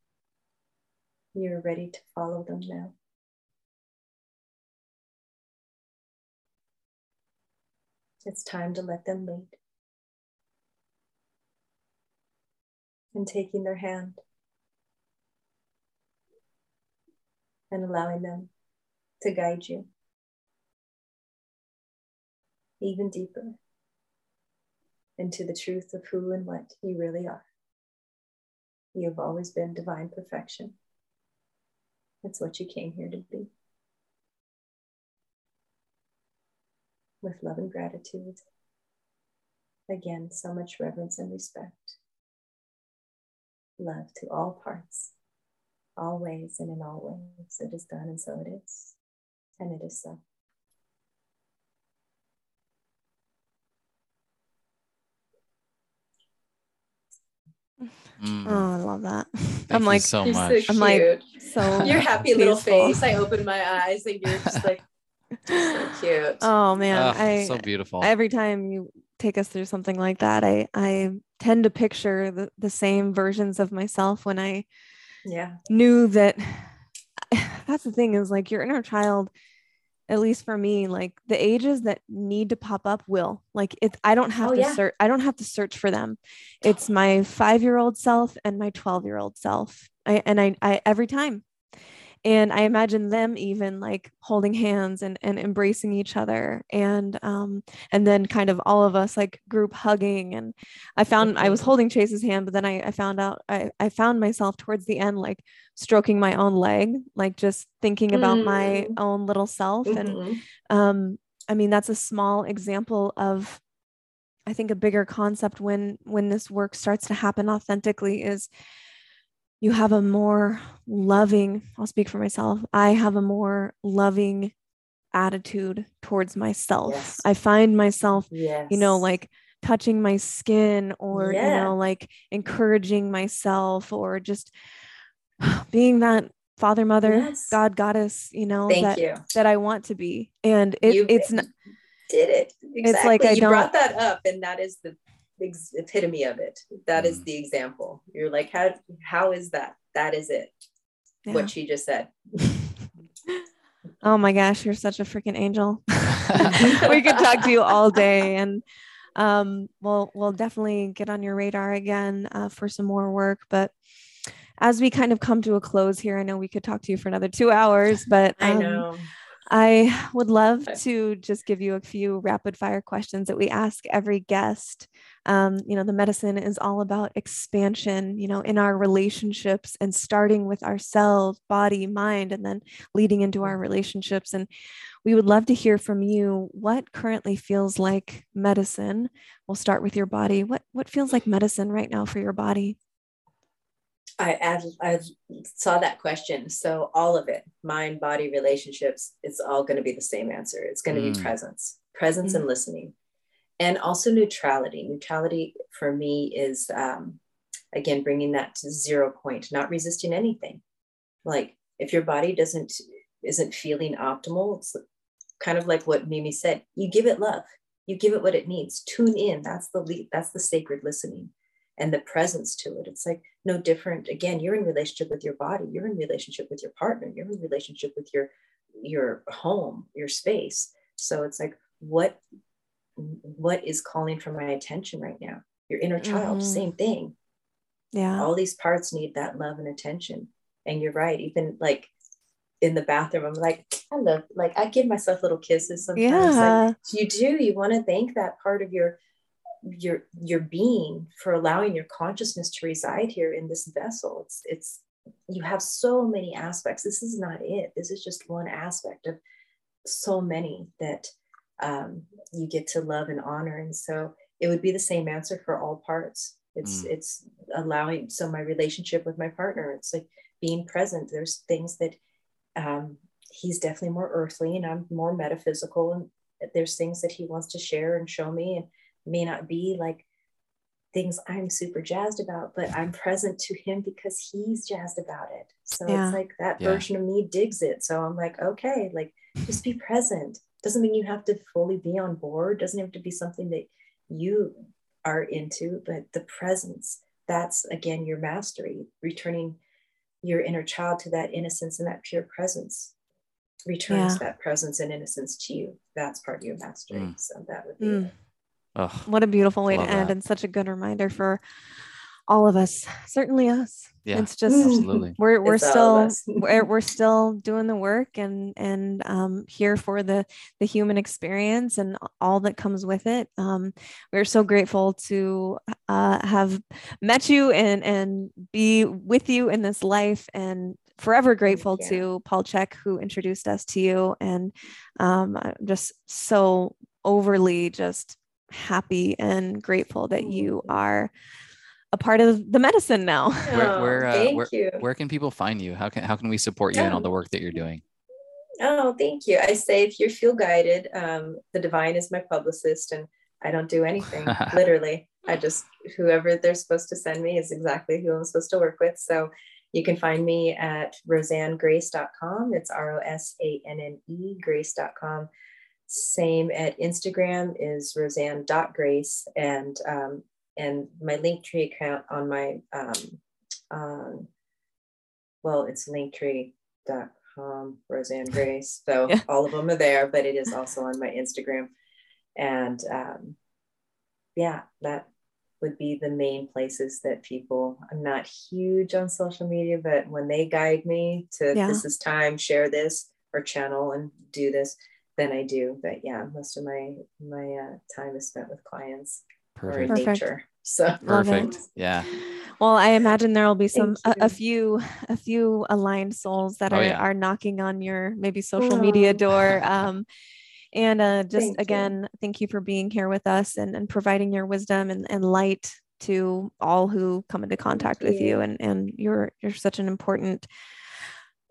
Speaker 1: you're ready to follow them now. It's time to let them lead. And taking their hand and allowing them to guide you even deeper into the truth of who and what you really are. You have always been divine perfection. That's what you came here to be. With love and gratitude. Again, so much reverence and respect love to all parts, all ways, and in all ways. It is done, and so it is. And it is so.
Speaker 2: Mm. Oh, I love that.
Speaker 3: Thank I'm like so much.
Speaker 1: So
Speaker 2: I'm like so (laughs)
Speaker 1: your happy peaceful. little face. I open my eyes and you're just like so cute.
Speaker 2: Oh man, oh, I
Speaker 3: so beautiful.
Speaker 2: Every time you take us through something like that, I I tend to picture the, the same versions of myself when I
Speaker 1: yeah.
Speaker 2: knew that (sighs) that's the thing is like your inner child at least for me like the ages that need to pop up will. Like it i don't have oh, to yeah. search i don't have to search for them. It's my 5 year old self and my 12 year old self. I, and I, I every time and i imagine them even like holding hands and, and embracing each other and um and then kind of all of us like group hugging and i found i was holding chase's hand but then i, I found out I, I found myself towards the end like stroking my own leg like just thinking about mm. my own little self mm-hmm. and um i mean that's a small example of i think a bigger concept when when this work starts to happen authentically is you have a more loving, I'll speak for myself, I have a more loving attitude towards myself. Yes. I find myself, yes. you know, like touching my skin or, yeah. you know, like encouraging myself or just (sighs) being that father, mother, yes. God, goddess, you know,
Speaker 1: Thank
Speaker 2: that,
Speaker 1: you.
Speaker 2: that I want to be. And it,
Speaker 1: you
Speaker 2: it's not,
Speaker 1: did it. Exactly. It's like I you don't, brought that up, and that is the ex- epitome of it. That mm. is the example. You're like, how how is that? That is it. Yeah. What she just said. (laughs)
Speaker 2: oh my gosh, you're such a freaking angel. (laughs) (laughs) we could talk to you all day and um, we'll we'll definitely get on your radar again uh, for some more work. But as we kind of come to a close here, I know we could talk to you for another two hours, but
Speaker 1: um, I know
Speaker 2: I would love to just give you a few rapid fire questions that we ask every guest. Um, you know, the medicine is all about expansion, you know, in our relationships and starting with ourselves, body, mind, and then leading into our relationships. And we would love to hear from you what currently feels like medicine. We'll start with your body. What what feels like medicine right now for your body?
Speaker 1: I, I saw that question. So all of it, mind, body, relationships, it's all going to be the same answer. It's going to mm. be presence, presence mm. and listening, and also neutrality. Neutrality for me is um, again bringing that to zero point, not resisting anything. Like if your body doesn't isn't feeling optimal, it's kind of like what Mimi said. You give it love. You give it what it needs. Tune in. That's the lead, that's the sacred listening and the presence to it. It's like no different. Again, you're in relationship with your body, you're in relationship with your partner, you're in relationship with your your home, your space. So it's like what what is calling for my attention right now your inner child
Speaker 2: Mhm.
Speaker 1: same thing
Speaker 2: Yeah.
Speaker 1: all these parts need that love and attention and you're right even like in the bathroom i'm like i love like i give myself little kisses sometimes
Speaker 2: Yeah.
Speaker 1: like you do you want to thank that part of your your your being for allowing your consciousness to reside here in this vessel. It's it's you have so many aspects. This is not it. This is just one aspect of so many that um, you get to love and honor. And so it would be the same answer for all parts. It's
Speaker 3: Mm.
Speaker 1: it's allowing so my relationship with my partner it's like being present. There's things that um, he's definitely more earthly and i'm more metaphysical and there's things that he wants to share and show me. And may not be like things i'm super jazzed about but i'm present to him because he's jazzed about it so
Speaker 2: Yeah.
Speaker 1: it's like that
Speaker 3: Yeah.
Speaker 1: version of me digs it so i'm like okay like just be present doesn't mean you have to fully be on board doesn't have to be something that you are into but the presence that's again your mastery returning your inner child to that innocence and that pure presence returns
Speaker 2: Yeah.
Speaker 1: that presence and innocence to you that's part of your mastery
Speaker 3: Mm.
Speaker 1: so that would be
Speaker 2: Mm.
Speaker 1: It.
Speaker 3: Ugh.
Speaker 2: What a beautiful way
Speaker 3: Love
Speaker 2: to end
Speaker 3: that.
Speaker 2: and such a good reminder for all of us. Certainly us.
Speaker 3: Yeah,
Speaker 2: It's just
Speaker 3: absolutely.
Speaker 2: we're we're
Speaker 1: It's
Speaker 2: still we're, we're still doing the work and and um, here for the the human experience and all that comes with it. Um, we're so grateful to uh, have met you and and be with you in this life and forever grateful to Paul Chek who introduced us to you and um, I'm just so overly just happy and grateful that you
Speaker 1: Mhm.
Speaker 2: are a part of the medicine now. (laughs)
Speaker 3: Where-
Speaker 1: Oh,
Speaker 3: where, uh,
Speaker 1: thank
Speaker 3: where-
Speaker 1: you
Speaker 3: Where can people find you? How can how can we support you in all the
Speaker 1: Oh.
Speaker 3: work that you're doing?
Speaker 1: Oh, thank you. I say if you feel guided, um, the divine is my publicist, and I don't do anything (laughs) literally. I just whoever they're supposed to send me is exactly who I'm supposed to work with. So you can find me at rosannegrace.com. It's R O S A N N E grace.com. Same at Instagram is rosanne.grace and um, and my Linktree account on my um, um, well, it's linktree.com, Rosanne Grace. So (laughs)
Speaker 2: Yeah.
Speaker 1: all of them are there, but it is also on my Instagram. And um, yeah, that would be the main places that people, I'm not huge on social media, but when they guide me to
Speaker 2: Yeah.
Speaker 1: this is time, share this or channel and do this, then I do. But yeah, most of my my uh, time is spent with clients or in
Speaker 3: Perfect.
Speaker 2: Perfect.
Speaker 1: nature. So
Speaker 3: Perfect. Yeah.
Speaker 2: Well, I imagine there will be some a, a few a few aligned souls that
Speaker 3: Oh,
Speaker 2: are
Speaker 3: yeah.
Speaker 2: are knocking on your maybe social media
Speaker 1: Oh.
Speaker 2: door. Um, and uh, (laughs) just
Speaker 1: Thank you.
Speaker 2: again, thank you for being here with us and, and providing your wisdom and, and light to all who come into contact with you.
Speaker 1: you.
Speaker 2: And and you're you're such an important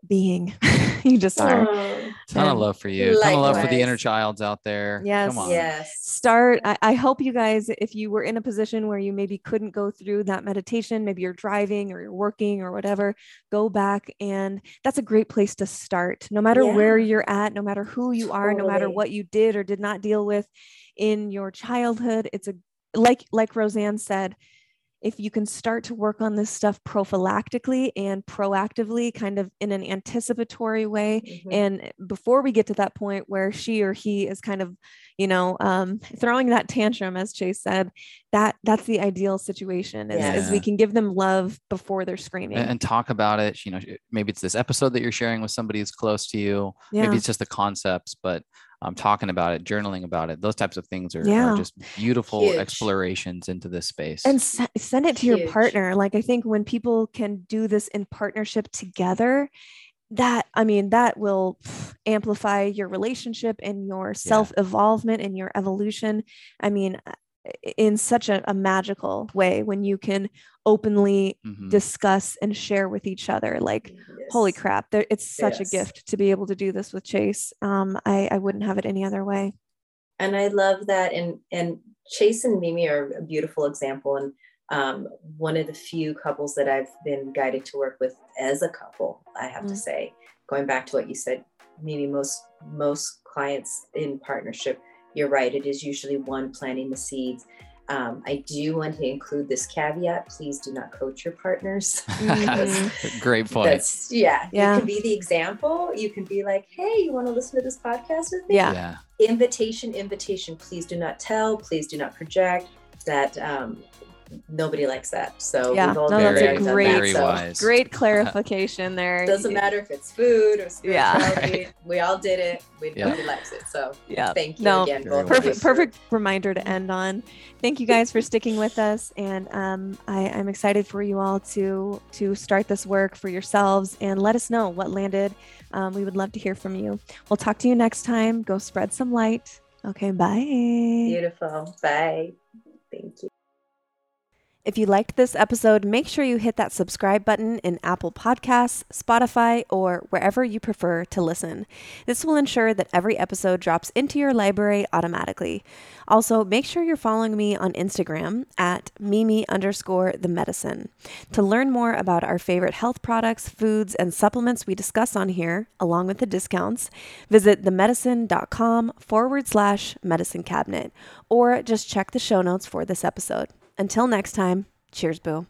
Speaker 2: being. (laughs) you just are.
Speaker 1: Oh,
Speaker 3: Ton of love for you. Ton of love for the inner
Speaker 1: Likewise.
Speaker 3: childs out there.
Speaker 2: Yes.
Speaker 3: Come on.
Speaker 1: yes.
Speaker 2: start I, I hope you guys if you were in a position where you maybe couldn't go through that meditation maybe you're driving or you're working or whatever go back and that's a great place to start no matter where you're at no matter who you are no matter what you did or did not deal with in your childhood it's a like like rosanne said if you can start to work on this stuff prophylactically and proactively kind of in an anticipatory way
Speaker 1: Mhm.
Speaker 2: and before we get to that point where she or he is kind of you know um, throwing that tantrum as chase said that that's the ideal situation is, is we can give them love before they're screaming
Speaker 3: And, and talk about it. You know, maybe it's this episode that you're sharing with somebody who's close to you.
Speaker 2: yeah
Speaker 3: Maybe it's just the concepts, but um, talking about it, journaling about it, those types of things are,
Speaker 2: Yeah.
Speaker 3: are just beautiful
Speaker 1: Huge.
Speaker 3: explorations into this space.
Speaker 2: and se- send it to your partner like i think when people can do this in partnership together that i mean that will amplify your relationship and your self evolvement and your evolution i mean in such a, a magical way when you can openly
Speaker 3: Mhm.
Speaker 2: discuss and share with each other like holy crap there, it's such
Speaker 1: Yes.
Speaker 2: a gift to be able to do this with chase um, I, I wouldn't have it any other way
Speaker 1: and I love that. And and Chase and Mimi are a beautiful example, and um, one of the few couples that I've been guided to work with as a couple. I have to
Speaker 2: Mm.
Speaker 1: say, going back to what you said, Mimi, most most clients in partnership, you're right. It is usually one planting the seeds. Um, I do want to include this caveat: please do not coach your partners. (laughs)
Speaker 2: Mhm.
Speaker 3: Great point.
Speaker 1: That's yeah.
Speaker 2: Yeah.
Speaker 1: You can be the example. You can be like, "Hey, you want to listen to this podcast with me?"
Speaker 2: Yeah.
Speaker 3: yeah.
Speaker 1: Invitation, invitation. Please do not tell. Please do not project. That um, nobody likes that. So
Speaker 2: Yeah. No, that's a
Speaker 1: there, done that.
Speaker 2: great-
Speaker 1: So.
Speaker 2: Great (laughs) clarification there.
Speaker 1: Doesn't matter if it's food or
Speaker 2: Yeah.
Speaker 1: We all did it. We
Speaker 3: Yeah.
Speaker 1: nobody likes it. So
Speaker 2: Yeah.
Speaker 1: thank you
Speaker 2: No,
Speaker 1: again, both of you.
Speaker 2: perfect perfect reminder to end on thank you guys for sticking with us and um, I, i'm excited for you all to to start this work for yourselves and let us know what landed um, we would love to hear from you we'll talk to you next time go spread some light okay bye
Speaker 1: Beautiful. Bye. Thank you.
Speaker 2: If you liked this episode, make sure you hit that subscribe button in Apple Podcasts, Spotify, or wherever you prefer to listen. This will ensure that every episode drops into your library automatically. Also, make sure you're following me on Instagram at Mimi underscore the medicine. To learn more about our favorite health products, foods, and supplements we discuss on here, along with the discounts, visit themedicine.com forward slash medicine cabinet, or just check the show notes for this episode. Until next time, cheers, boo.